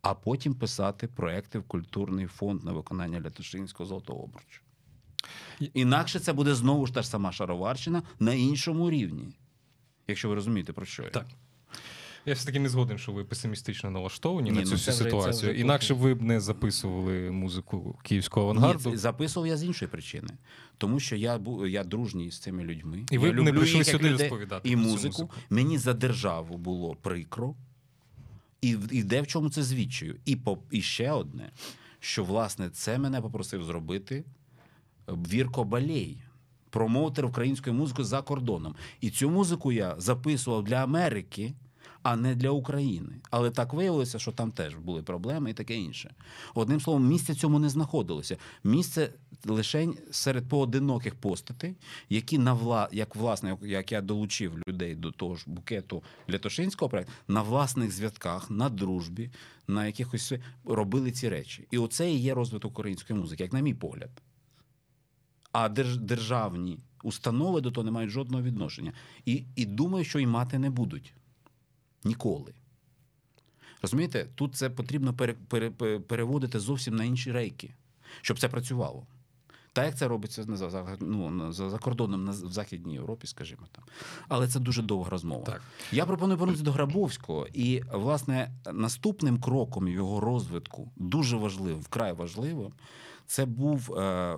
а потім писати проекти в культурний фонд на виконання Лятушинського золотого обручу. Інакше це буде знову ж та ж сама шароварщина на іншому рівні, якщо ви розумієте, про що я. Так. Я все таки не згоден, що ви песимістично налаштовані Ні, на цю ну, ситуацію. Вже, Інакше ви б не записували музику київського авангарду. Ні, Записував я з іншої причини, тому що я я дружній з цими людьми. І ви я б не прийшли сюди розповідати і музику. музику. Мені за державу було прикро, і і де в чому це звідчою. І по і ще одне, що власне це мене попросив зробити Вірко Балей. Промоутер української музики за кордоном. І цю музику я записував для Америки а не для України. Але так виявилося, що там теж були проблеми і таке інше. Одним словом, місце цьому не знаходилося. Місце лише серед поодиноких постатей, які на вла... як власне, як я долучив людей до того ж букету Лятошинського проекту, на власних зв'язках, на дружбі, на якихось робили ці речі. І оце і є розвиток української музики, як на мій погляд. А державні установи до того не мають жодного відношення. І, І думаю, що і мати не будуть. Ніколи. Розумієте, тут це потрібно пере, пере, переводити зовсім на інші рейки, щоб це працювало. Так, як це робиться за ну, за, за кордоном на, в Західній Європі, скажімо так. Але це дуже довга розмова. Так. Я пропоную повернутися до Грабовського. І, власне, наступним кроком його розвитку, дуже важливим, вкрай важливим, це був е, е,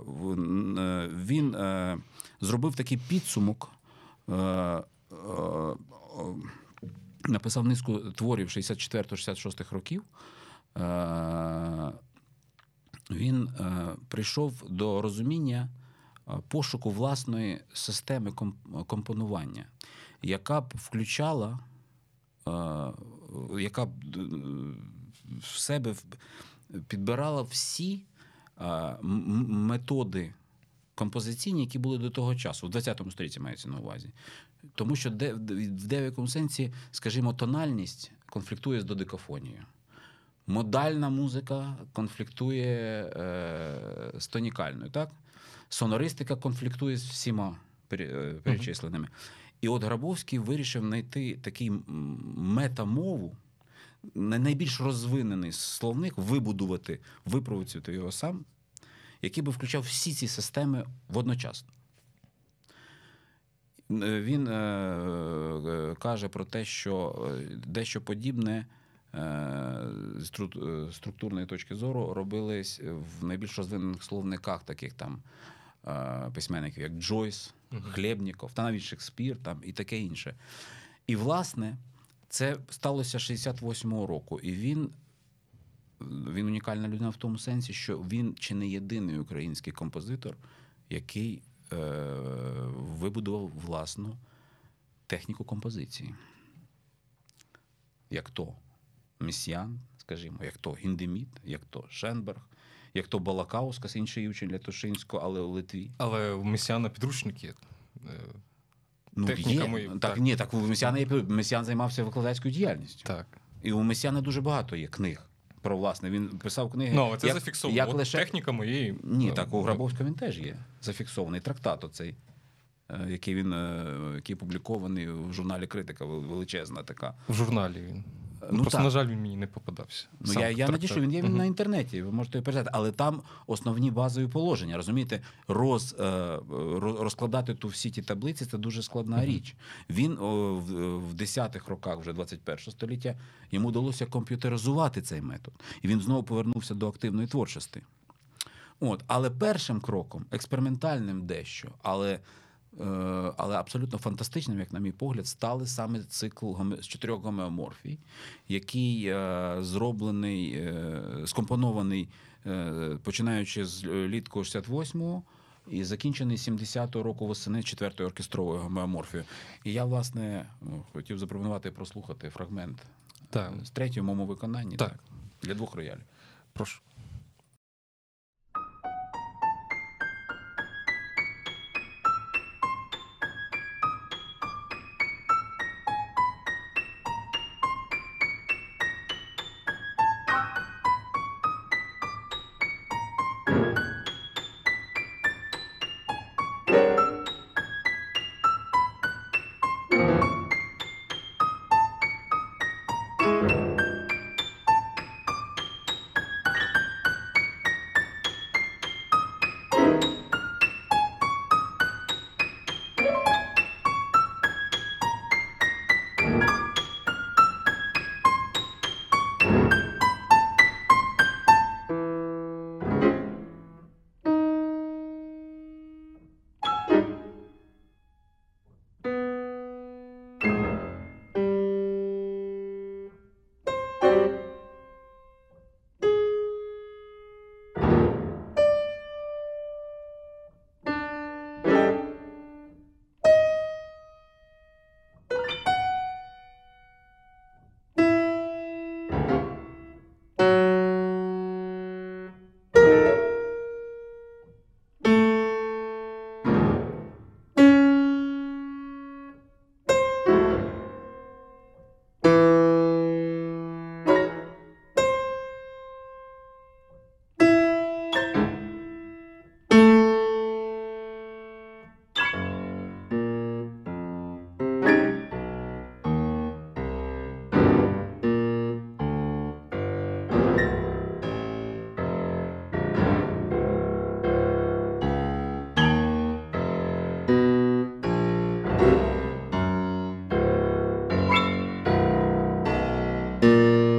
він е, зробив такий підсумок. Написав низку творів 64-66 років. Він прийшов до розуміння пошуку власної системи компонування, яка б включала, яка б в себе підбирала всі методи композиційні, які були до того часу, в 20 столітті мається на увазі. Тому що де, в деякому сенсі, скажімо, тональність конфліктує з додекафонією. Модальна музика конфліктує е, з тонікальною. так? Сонористика конфліктує з всіма е, перечисленими. І от Грабовський вирішив знайти такий метамову, найбільш розвинений словник, вибудувати, випроводити його сам, який би включав всі ці системи водночасно. Е, він е, е, каже про те, що дещо подібне з структурної точки зору робились в найбільш розвинених словниках, таких там е, письменників, як Джойс, Хлєбніков, та навіть Шекспір там, і таке інше. І, власне, це сталося 68-го року. І він, він унікальна людина в тому сенсі, що він чи не єдиний український композитор, який е, вибудував власну техніку композиції. Як то Месіян, скажімо, як то Гіндеміт, як то Шенберг, як то Балакаускас, інший учень Лятошинського, але у Литві. Але у месіана підручники. Ну, Техніками, є. так. Так, ні, так у Месяна є Месіан займався викладацькою діяльністю. Так. І у Месіана дуже багато є книг про власне. Він писав книги. Ну, це як- зафіксовано. Як лише... Техніка моєї. Ні, е, так у Грабовського він теж є зафіксований трактат оцей, е, який він е, який опублікований в журналі Критика, величезна така. В журналі він. Ну, Просто, так. на жаль, він мені не попадався. Ну, Сам я, я трактат. надішлю, він є він Мгм. на інтернеті, ви можете його переглядати. Але там основні базові положення. Розумієте, роз, е, роз- розкладати ту всі ті таблиці це дуже складна річ. Він о, в, в 10-х роках вже 21 століття йому вдалося комп'ютеризувати цей метод. І він знову повернувся до активної творчості. От, але першим кроком, експериментальним дещо, але, але абсолютно фантастичним, як на мій погляд, стали саме цикл з чотирьох гомеоморфій, який е, зроблений, е, скомпонований, е, починаючи з літку 68-го. І закінчений 70-го року восени четвертою оркестровою гомеоморфією. І я, власне, ну, хотів запропонувати прослухати фрагмент Так. з третього моєму виконанні Так. для двох роялів. Прошу. Música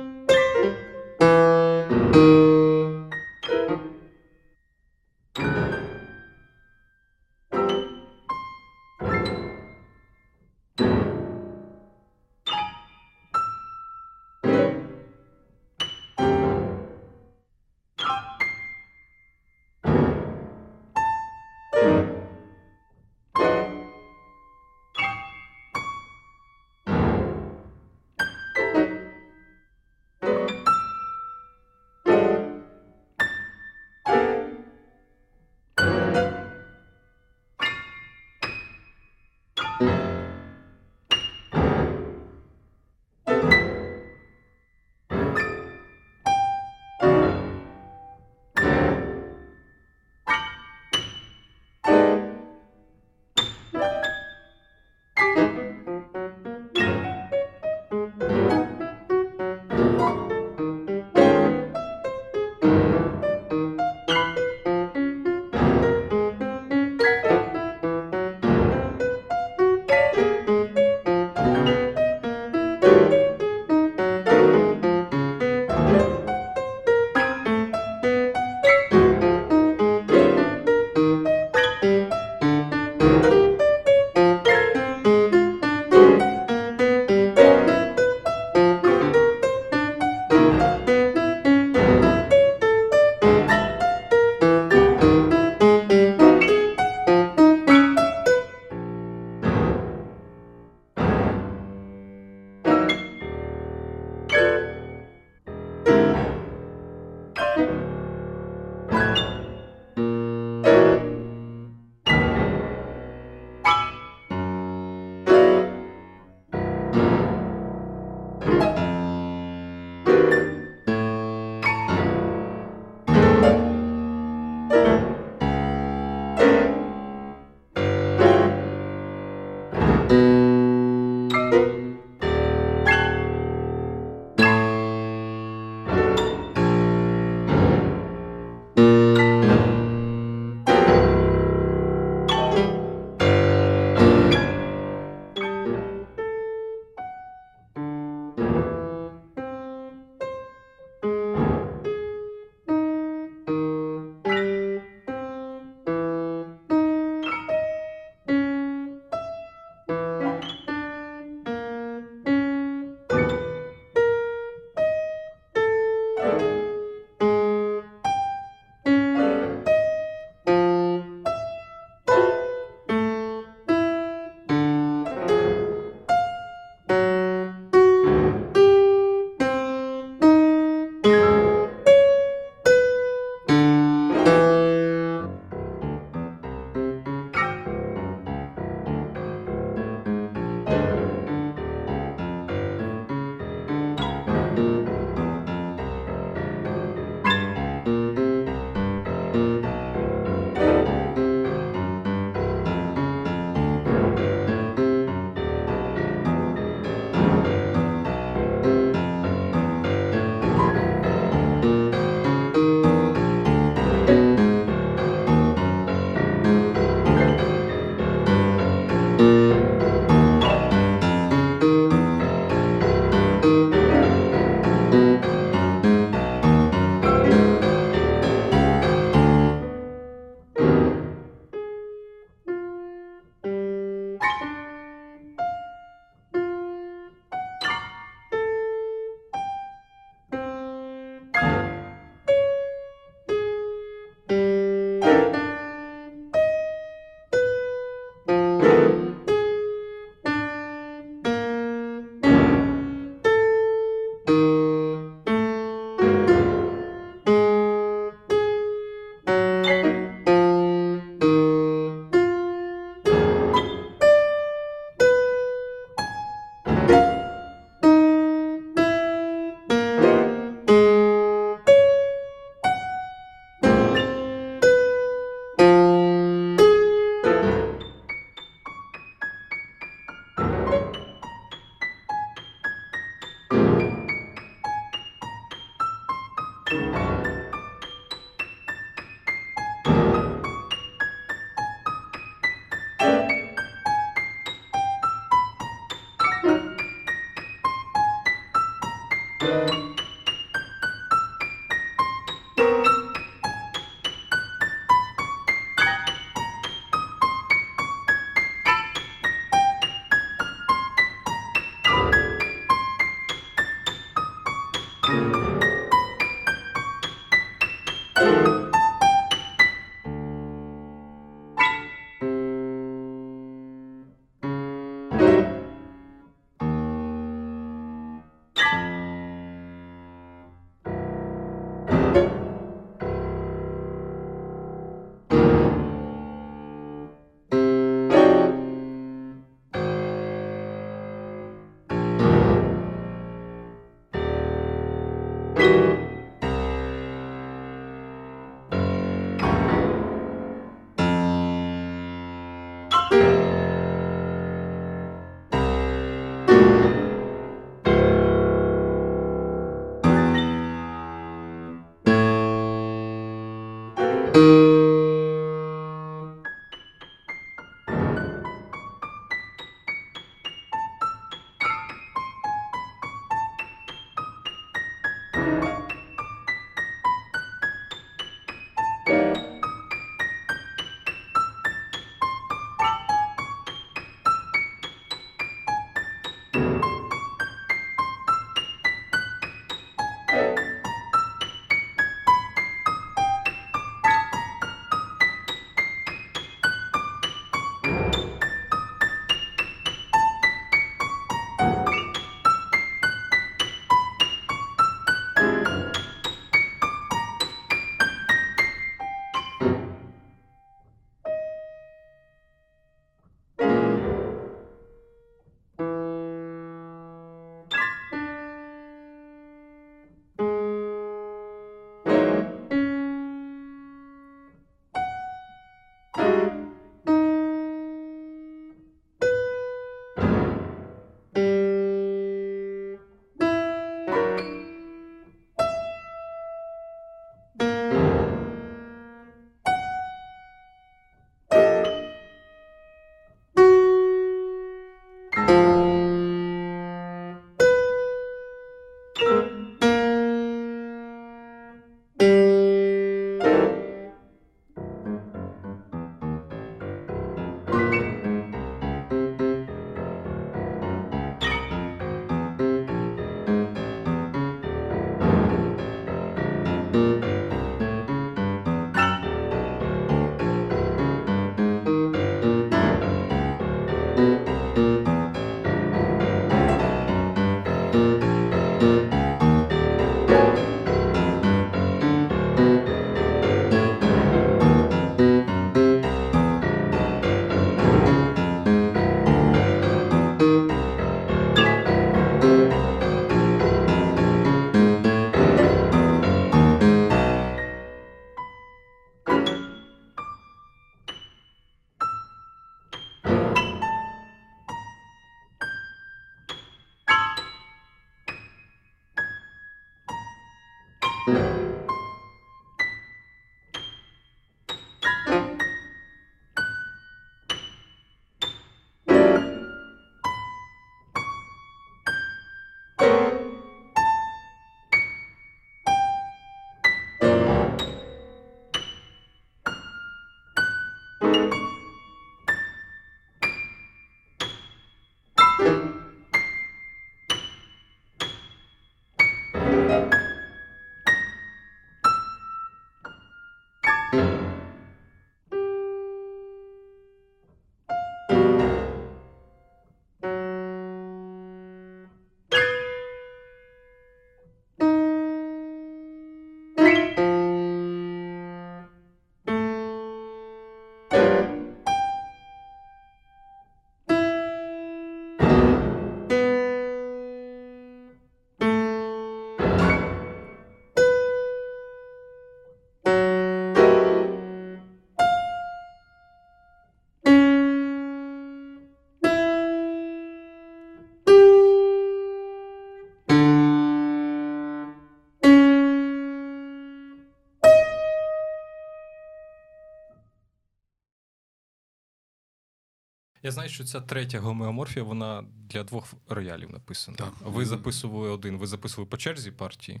Я знаю, що ця третя гомеоморфія, вона для двох роялів написана. Так. Ви записували один, ви записували по черзі партії.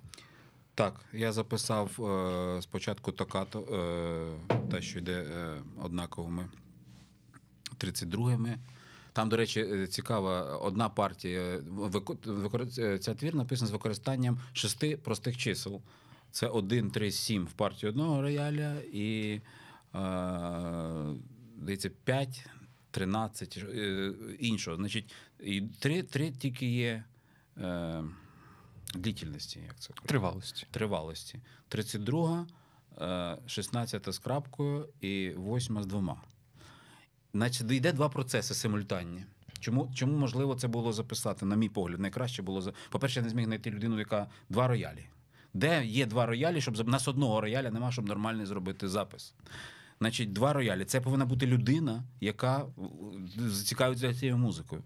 Так, я записав е, спочатку токато, е, те, що йде е, однаковими 32-ми. Там, до речі, е, цікава одна партія. Викор- е, Ця твір написана з використанням шести простих чисел. Це 1, 3, 7 в партії одного рояля і е, здається, 5, 13 е, іншого. Значить, і три, три тільки є е, длительності, як це Тривалості. тривалості. 32, е, 16 з крапкою і 8 з двома. Значить, йде два процеси симультанні. Чому, чому можливо це було записати? На мій погляд, найкраще було за. По-перше, я не зміг знайти людину, яка два роялі. Де є два роялі, щоб у нас одного рояля нема, щоб нормальний зробити запис. Значить, два роялі. Це повинна бути людина, яка е, зацікавиться цією музикою.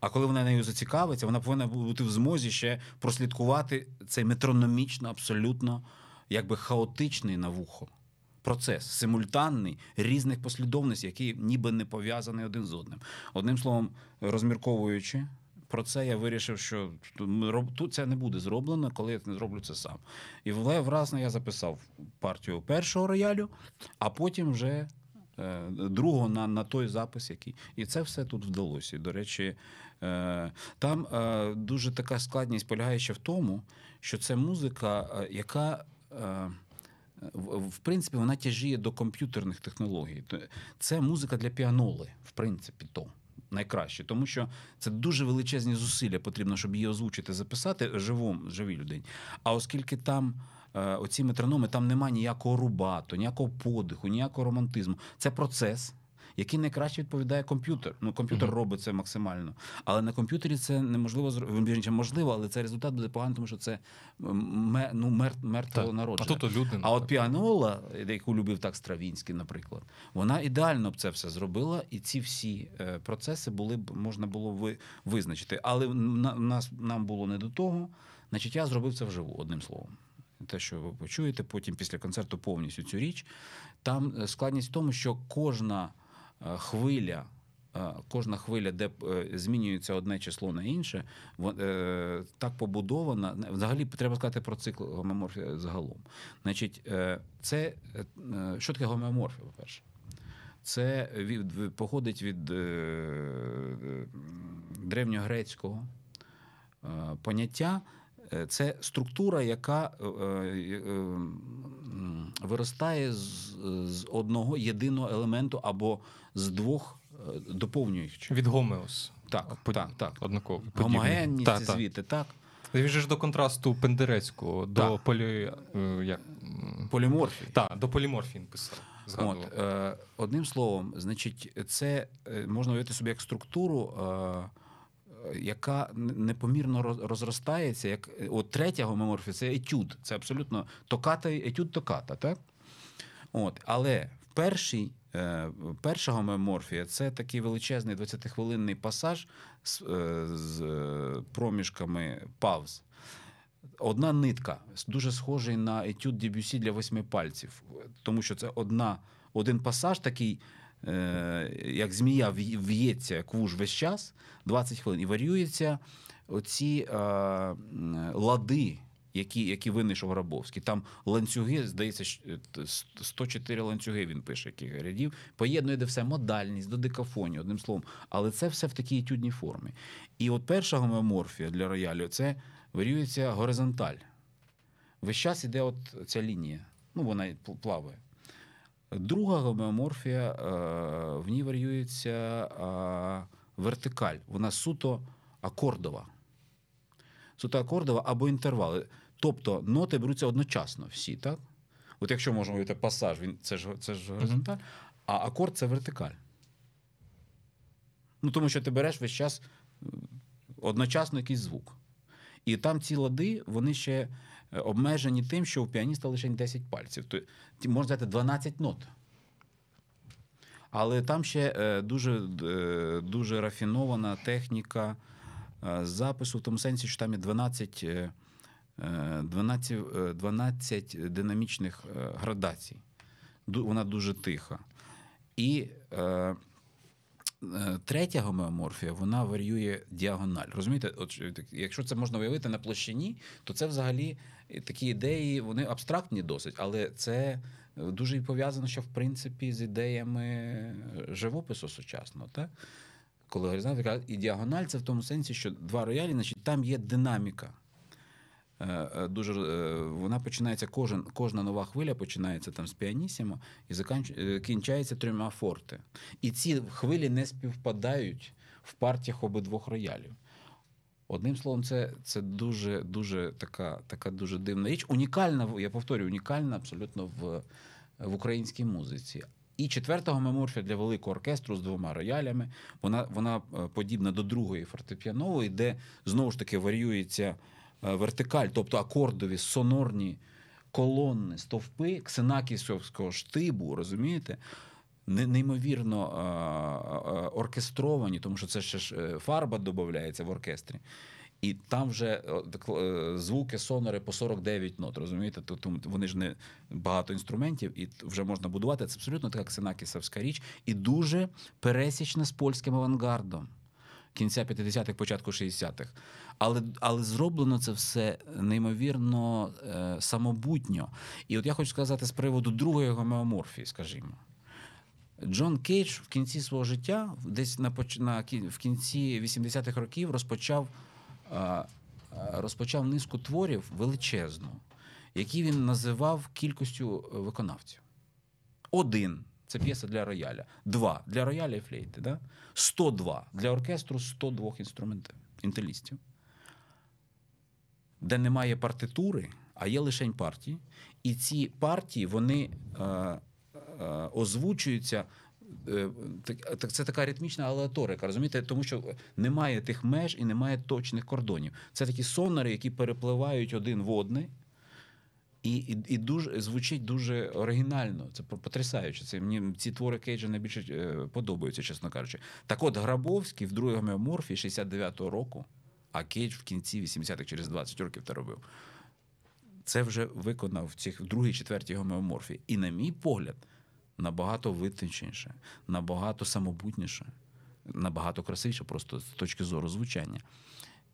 А коли вона нею зацікавиться, вона повинна бути в змозі ще прослідкувати цей метрономічно, абсолютно якби хаотичний на вухо процес, симультанний різних послідовностей, які ніби не пов'язані один з одним. Одним словом, розмірковуючи про це, я вирішив, що тут це не буде зроблено, коли я не зроблю це сам. І вразно я записав партію першого роялю, а потім вже. е, Другого на, на той запис, який. І це все тут вдалося. До речі, е, там е, дуже така складність полягає ще в тому, що це музика, е, яка. е, в принципі, вона тяжіє до комп'ютерних технологій. Це музика для піаноли, в принципі, то найкраще, тому що це дуже величезні зусилля потрібно, щоб її озвучити, записати живому, живій людині. А оскільки там е, оці метрономи, там немає ніякого рубату, ніякого подиху, ніякого романтизму. Це процес. Який найкраще відповідає комп'ютер. Ну, комп'ютер Мгм. робить це максимально. Але на комп'ютері це неможливо зробити. Можливо, але цей результат буде поганий, тому що це ну, мер, мертво. А народження. тут людина. А от піанола, яку любив так Стравінський, наприклад, вона ідеально б це все зробила, і ці всі е, процеси були б можна було ви, визначити. Але на, нас нам було не до того. Значить, я зробив це вживу, одним словом. Те, що ви почуєте, потім після концерту повністю цю річ. Там е, складність в тому, що кожна хвиля. е, Кожна хвиля, де е, змінюється одне число на інше, е, так побудована. Взагалі треба сказати про цикл гомеоморфія загалом. Значить, е, це е, е, що таке гомеоморфія, по-перше? Це від, походить від е, е, древньогрецького е, поняття. Е, Це структура, яка е, е, е, виростає з одного єдиного елементу або з двох е, доповнюючих. Від гомеос. Так, Под- так, так. Однаково. Гомогенність Так, так. звідти, так. Він же ж до контрасту Пендерецького, до Так. полі... е, як... Поліморфії. Так, до поліморфії він писав. Згадував. От, е, одним словом, значить, це е, можна уявити собі як структуру, е, яка непомірно розростається. Як, от третя гомеоморфія це етюд. Це абсолютно токата, етюд токата, так? От, але в першій, е, перша гомеоморфія це такий величезний 20-хвилинний пасаж з, е, з е, проміжками пауз. одна нитка, дуже схожий на етюд Дебюсі для восьми пальців, тому що це одна, один пасаж такий. Як змія в'ється як вуж весь час, 20 хвилин, і варюються оці е, лади, які які винайшов Грабовський. Там ланцюги, здається, 104 ланцюги він пише, яких рядів, поєднує де все модальність, до дикафонії, одним словом. Але це все в такій етюдній формі. І от перша гомеоморфія для роялю це варюється горизонталь. Весь час іде от ця лінія. Ну, вона плаває. Друга гомеоморфія, е, в ній варюється вертикаль. Вона суто акордова. Суто акордова або інтервали. Тобто ноти беруться одночасно всі, так? От якщо можна говорити пасаж, він це ж це ж горизонталь, а акорд це вертикаль. Ну, тому що ти береш весь час одночасно якийсь звук. І там ці лади, вони ще е, обмежені тим, що у піаніста лише 10 пальців. То можна сказати 12 нот. Але там ще е, дуже е, дуже рафінована техніка запису, в тому сенсі, що там є 12 12, 12 динамічних градацій. Вона дуже тиха. І Е, третя гомеоморфія вона варіює діагональ. Розумієте, от якщо це можна виявити на площині, то це взагалі е, такі ідеї, вони абстрактні досить, але це е, дуже пов'язано, що в принципі з ідеями живопису сучасного. Так? Коли горизонталь і діагональ, це в тому сенсі, що два роялі, значить, там є динаміка. Е, е, дуже е, вона починається кожен, кожна нова хвиля починається там з піанісімо і закінчається трьома форте. І ці хвилі не співпадають в партіях обидвох роялів. Одним словом, це це дуже дуже така така дуже дивна річ. Унікальна, я повторюю, унікальна абсолютно в в українській музиці. І четвертого меморфія для великого оркестру з двома роялями. Вона вона подібна до другої фортепіанової, де знову ж таки варіюється. Е, вертикаль, тобто акордові, сонорні колонни, стовпи ксенакісовського штибу, розумієте? Неймовірно е, е, оркестровані, тому що це ще ж фарба додається в оркестрі. І там вже звуки сонори по 49 нот. Розумієте? Тобто вони ж не багато інструментів, і вже можна будувати. Це абсолютно така ксенакісовська річ, і дуже пересічна з польським авангардом кінця 50-х, початку 60-х. Але але зроблено це все неймовірно е, самобутньо. І от я хочу сказати з приводу другої гомеоморфії, скажімо. Джон Кейдж в кінці свого життя, десь на, на в кінці 80-х років, розпочав е, розпочав низку творів величезну, які він називав кількістю виконавців. Один це п'єса для рояля. Два для рояля і флейти. Да? 102 для оркестру 102 інструментів, інтелістів. Де немає партитури, а є лише партії. І ці партії вони е, е, озвучуються. Е, це така ритмічна алеаторика, розумієте, тому що немає тих меж і немає точних кордонів. Це такі сонори, які перепливають один в одний. І і, і дуже звучить дуже оригінально. Це потрясаюче. Це мені ці твори Кейджа найбільше е, подобаються, чесно кажучи. Так, от Грабовський в другій гомеоморфії 69-го року, а Кейдж в кінці 80-х через 20 років це робив. Це вже виконав в цих в другій, четвертій гомеоморфії. І, на мій погляд, набагато витонченіше, набагато самобутніше, набагато красивіше, просто з точки зору звучання.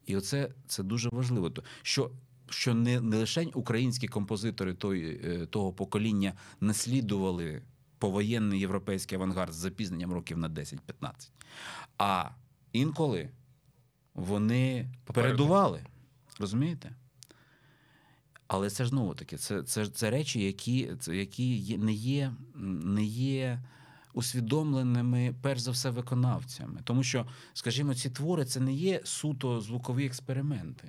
І оце це дуже важливо. Що що не не лише українські композитори той, е, того покоління наслідували повоєнний європейський авангард з запізненням років на 10-15, а інколи вони передували. Розумієте? Але це ж знову таки, це це, це речі, які це, які не є не є усвідомленими, перш за все, виконавцями. Тому що, скажімо, ці твори це не є суто звукові експерименти.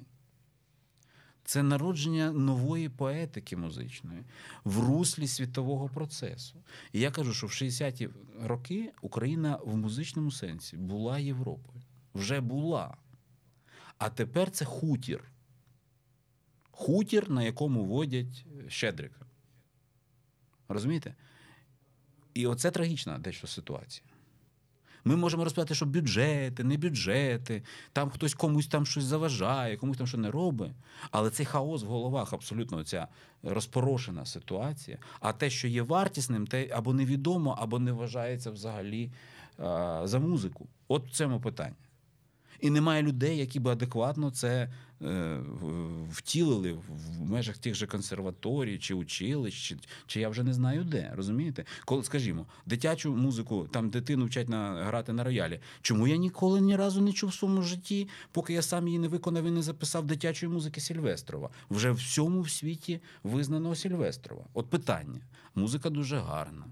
Це народження нової поетики музичної в руслі світового процесу. І я кажу, що в 60-ті роки Україна в музичному сенсі була Європою. Вже була. А тепер це хутір. Хутір, на якому водять Щедрика. Розумієте? І оце трагічна дещо ситуація. Ми можемо розповідати, що бюджети, не бюджети, там хтось комусь там щось заважає, комусь там що не робить. Але цей хаос в головах абсолютно ця розпорошена ситуація. А те, що є вартісним, те або невідомо, або не вважається взагалі а, за музику. От в цьому питання. І немає людей, які би адекватно це е, втілили в межах тих же консерваторій чи училищ, чи, чи я вже не знаю де. Розумієте? Коли, скажімо, дитячу музику, там дитину вчать на, грати на роялі. Чому я ніколи ні разу не чув в своєму житті, поки я сам її не виконав і не записав дитячої музики Сільвестрова? Вже всьому в світі визнано Сільвестрова. От питання. Музика дуже гарна.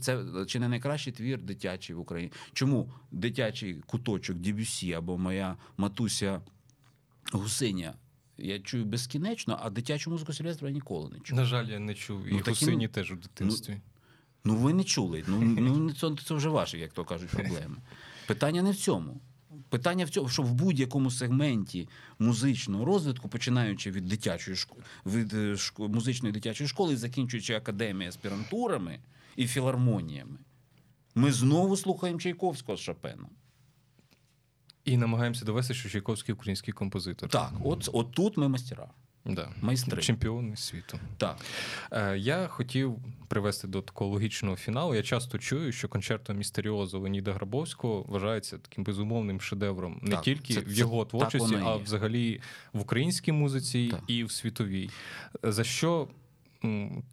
Це чи не найкращий твір дитячий в Україні? Чому дитячий куточок Дебюсі або моя матуся Гусиня? Я чую безкінечно, а дитячу музику Сільвестра я ніколи не чув. На жаль, я не чув. І ну, Гусині теж у дитинстві. Ну, ну ви не чули. Ну, ну це, це вже ваші, як то кажуть, проблеми. Питання не в цьому. Питання в цьому, що в будь-якому сегменті музичного розвитку, починаючи від дитячої школи, від е, музичної дитячої школи, і закінчуючи академією аспірантурами і філармоніями. Ми знову слухаємо Чайковського з Шопеном. І намагаємося довести, що Чайковський український композитор. Так, от, от тут ми мастера. Да. Майстри. Чемпіони світу. Так. Е, Я хотів привести до такого логічного фіналу. Я часто чую, що концерто Містеріозу Леніда Грабовського вважається таким безумовним шедевром не так, тільки це, в його це, творчості, а взагалі в українській музиці так. і в світовій. За що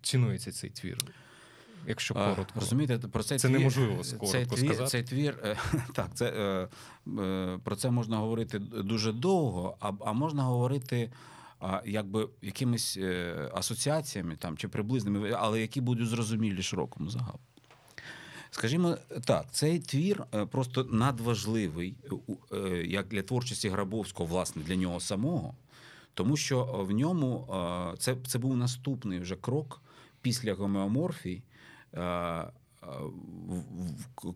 цінується цей твір? Якщо коротко. Розумієте, про цей це твір, неможливо коротко цей твір, сказати. Цей твір, е, *laughs* так, це, е, про це можна говорити дуже довго, а, а можна говорити якби якимись е, асоціаціями там, чи приблизними, але які будуть зрозумілі широкому загалу. Скажімо так, цей твір просто надважливий як для творчості Грабовського, власне, для нього самого, тому що в ньому це це був наступний вже крок після гомеоморфії,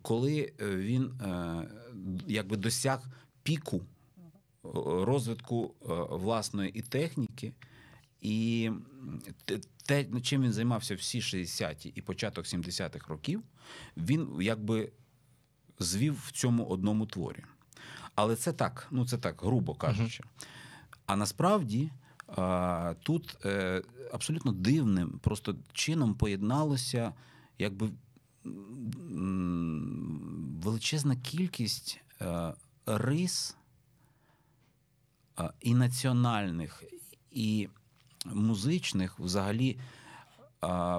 коли він е, якби досяг піку розвитку е, власної і техніки, і те, чим він займався всі 60-ті і початок 70-х років, він якби звів в цьому одному творі. Але це так, ну це так, грубо кажучи. А насправді тут е, абсолютно дивним просто чином поєдналося якби величезна кількість е, рис і національних, і музичних взагалі.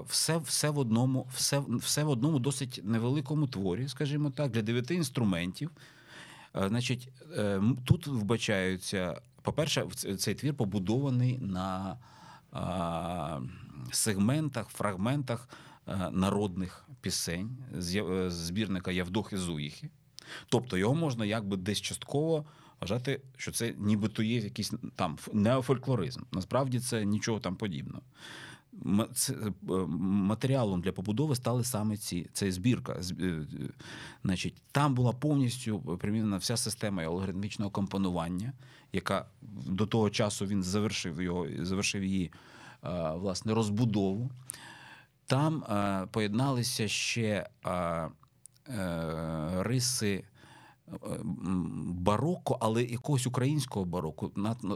Все все, в одному все, все в одному досить невеликому творі, скажімо так, для дев'яти інструментів. Значить, е, Тут вбачаються, по-перше, цей твір побудований на сегментах, фрагментах народних пісень з е, збірника Явдохи Зуїхи. Тобто його можна якби десь частково вважати, що це нібито є якийсь там неофольклоризм. Насправді це нічого там подібного. Е, матеріалом для побудови стали саме ці ця збірка. Е, значить, Там була повністю примінена вся система алгоритмічного компонування, яка до того часу він завершив його, завершив її власне розбудову. Там поєдналися ще риси бароко, але якогось українського бароко,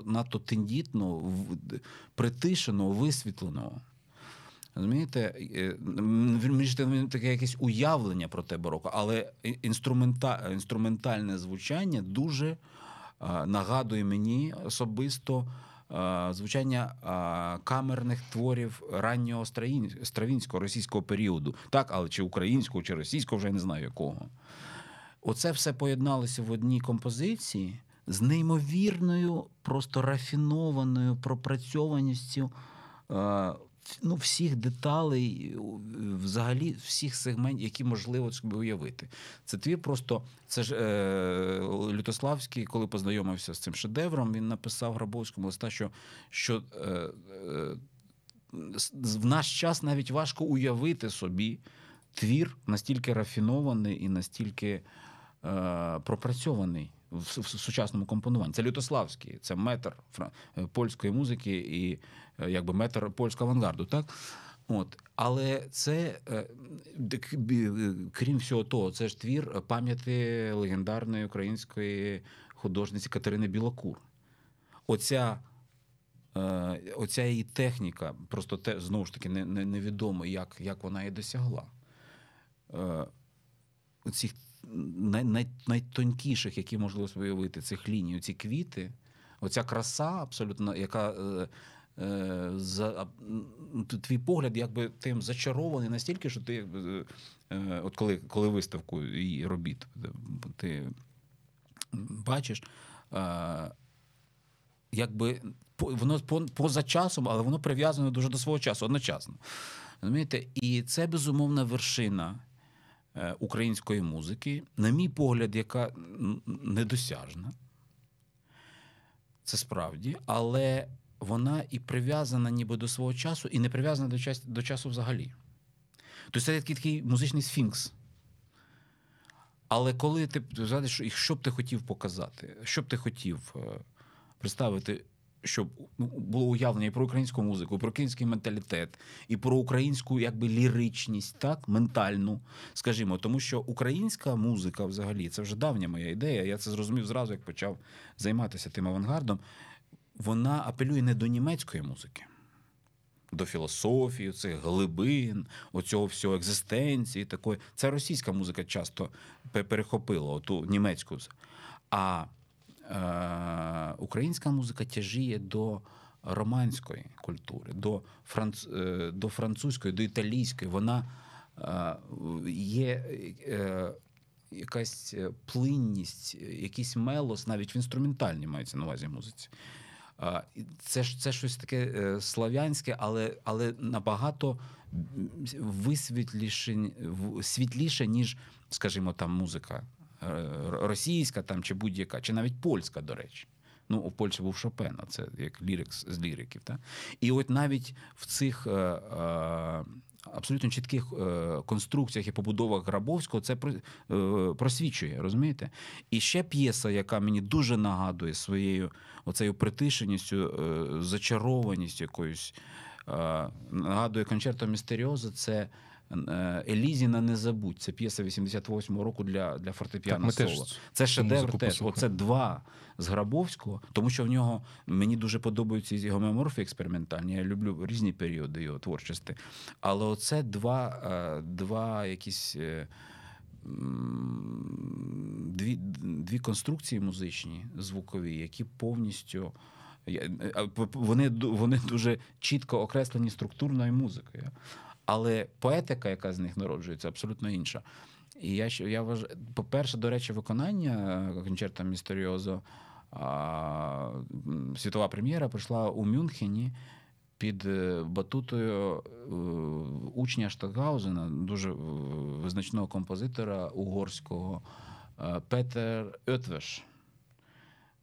надто тендітного, притишеного, висвітленого. Розумієте, мені таке якесь уявлення про те бароко, але інструмента, інструментальне звучання дуже нагадує мені особисто звучання камерних творів раннього стравінського російського періоду. Так, але чи українського, чи російського, вже не знаю якого. Оце все поєдналося в одній композиції з неймовірною, просто рафінованою пропрацьованістю е, ну, всіх деталей, взагалі всіх сегментів, які можливо собі уявити. Це твір просто це ж е, Лютославський, коли познайомився з цим шедевром, він написав Грабовському листа, що що е, е, в наш час навіть важко уявити собі твір настільки рафінований і настільки. Е, пропрацьований в сучасному компонуванні. Це Лютославський, це метр е, польської музики і е, якби метр польського авангарду. Так? От. Але це, е, крім всього того, це ж твір пам'яті легендарної української художниці Катерини Білокур. Оця е, оця її техніка, просто те, знову ж таки, не, не, невідомо, як як вона її досягла. Е, Оцих най, най, найтонкіших, які можливо уявити, цих ліній, ці квіти, оця краса, абсолютно, яка Е, за твій погляд, якби тим зачарований настільки, що ти е, от коли коли виставку і робіт, ти бачиш, е, якби воно поза часом, але воно прив'язане дуже до свого часу одночасно. Розумієте? І це безумовна вершина української музики, на мій погляд, яка недосяжна. Це справді, але вона і прив'язана ніби до свого часу, і не прив'язана до часу, до часу взагалі. Тобто це такий такий музичний сфінкс. Але коли ти згадуєш, що б ти хотів показати, що б ти хотів е, представити, щоб ну, було уявлення і про українську музику, і про український менталітет, і про українську якби ліричність, так, ментальну, скажімо, тому що українська музика взагалі це вже давня моя ідея. Я це зрозумів зразу, як почав займатися тим авангардом вона апелює не до німецької музики, до філософії, цих глибин, оцього всього екзистенції. такої. Це російська музика часто перехопила оту німецьку. А е, українська музика тяжіє до романської культури, до франц, е, до французької, до італійської. Вона е, є. Е, Якась плинність, якийсь мелос, навіть в інструментальній мається на увазі музиці. Це ж це щось таке е, слав'янське, але але набагато висвітліше, світліше, ніж, скажімо, там музика е, російська там, чи будь-яка, чи навіть польська, до речі. Ну, у Польщі був Шопена, це як лірикс з ліриків. Так? І от навіть в цих е, абсолютно чітких е, конструкціях і побудовах Грабовського це е, просвічує, розумієте? І ще п'єса, яка мені дуже нагадує своєю оцею притишеністю, е, зачарованістю якоюсь. Нагадує концерто Містеріоза, це Елізіна не забудь. Це п'єса 88-го року для для фортепіано соло. Це шедевр теж. Оце два з Грабовського, тому що в нього мені дуже подобаються ці гомеоморфи експериментальні. Я люблю різні періоди його творчості. Але оце два, е, два якісь. Е, дві дві конструкції музичні, звукові, які повністю е, вони вони дуже чітко окреслені структурною музикою. Але поетика, яка з них народжується, абсолютно інша. І я я вважаю, по-перше, до речі, виконання концерта Містеріозо світова прем'єра пройшла у Мюнхені під е, батутою е, учня Штатгаузена, дуже визначного композитора угорського е, Петер Ötvös.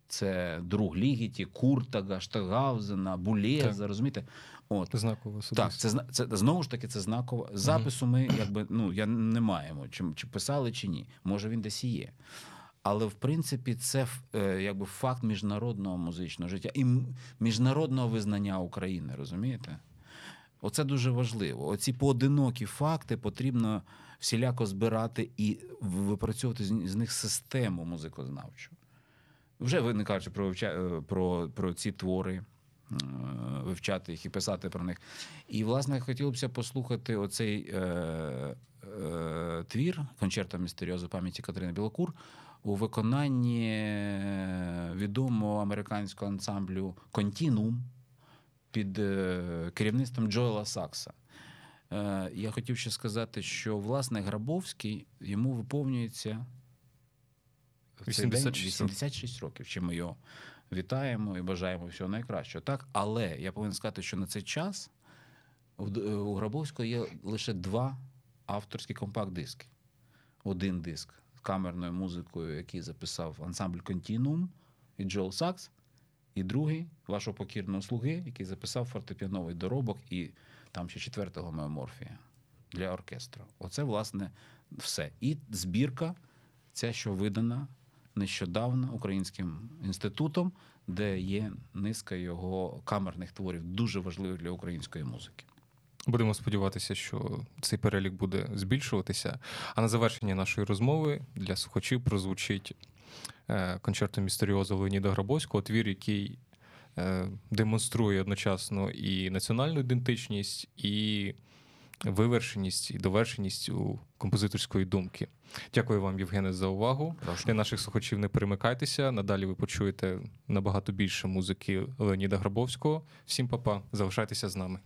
Це друг Лігіті, Куртага, Штагаузена, Булєза, розумієте? От. Знакова Так, це це знову ж таки це знаково. Запису ми якби ну я не маємо, чи, чи писали, чи ні. Може він десь і є. Але в принципі це е, якби факт міжнародного музичного життя і міжнародного визнання України, розумієте? Оце дуже важливо. Оці поодинокі факти потрібно всіляко збирати і випрацьовувати з них систему музикознавчу. Вже ви не кажучи про е, про, про ці твори, вивчати їх і писати про них. І, власне, хотілося б послухати оцей е, е, твір концерта містеріозу пам'яті Катерини Білокур у виконанні е, відомого американського ансамблю Контінум під е, керівництвом Джоела Сакса. Е, я хотів ще сказати, що власне Грабовський йому виповнюється 86, 86 років. Чи ми його вітаємо і бажаємо всього найкращого. Так, але я повинен сказати, що на цей час у Грабовського є лише два авторські компакт-диски. Один диск з камерною музикою, який записав ансамбль Контінуум і Джол Сакс, і другий вашого покірного слуги, який записав фортепіановий доробок і там ще четвертого меоморфія для оркестру. Оце, власне, все. І збірка, ця, що видана нещодавно українським інститутом, де є низка його камерних творів, дуже важливих для української музики. Будемо сподіватися, що цей перелік буде збільшуватися. А на завершення нашої розмови для слухачів прозвучить е, концерту містеріозу Леоніда Грабовського, твір, який е, демонструє одночасно і національну ідентичність, і вивершеність, і довершеність у композиторської думки. Дякую вам, Євгене, за увагу. Прошу. Для наших слухачів не перемикайтеся. Надалі ви почуєте набагато більше музики Леоніда Грабовського. Всім па-па, залишайтеся з нами.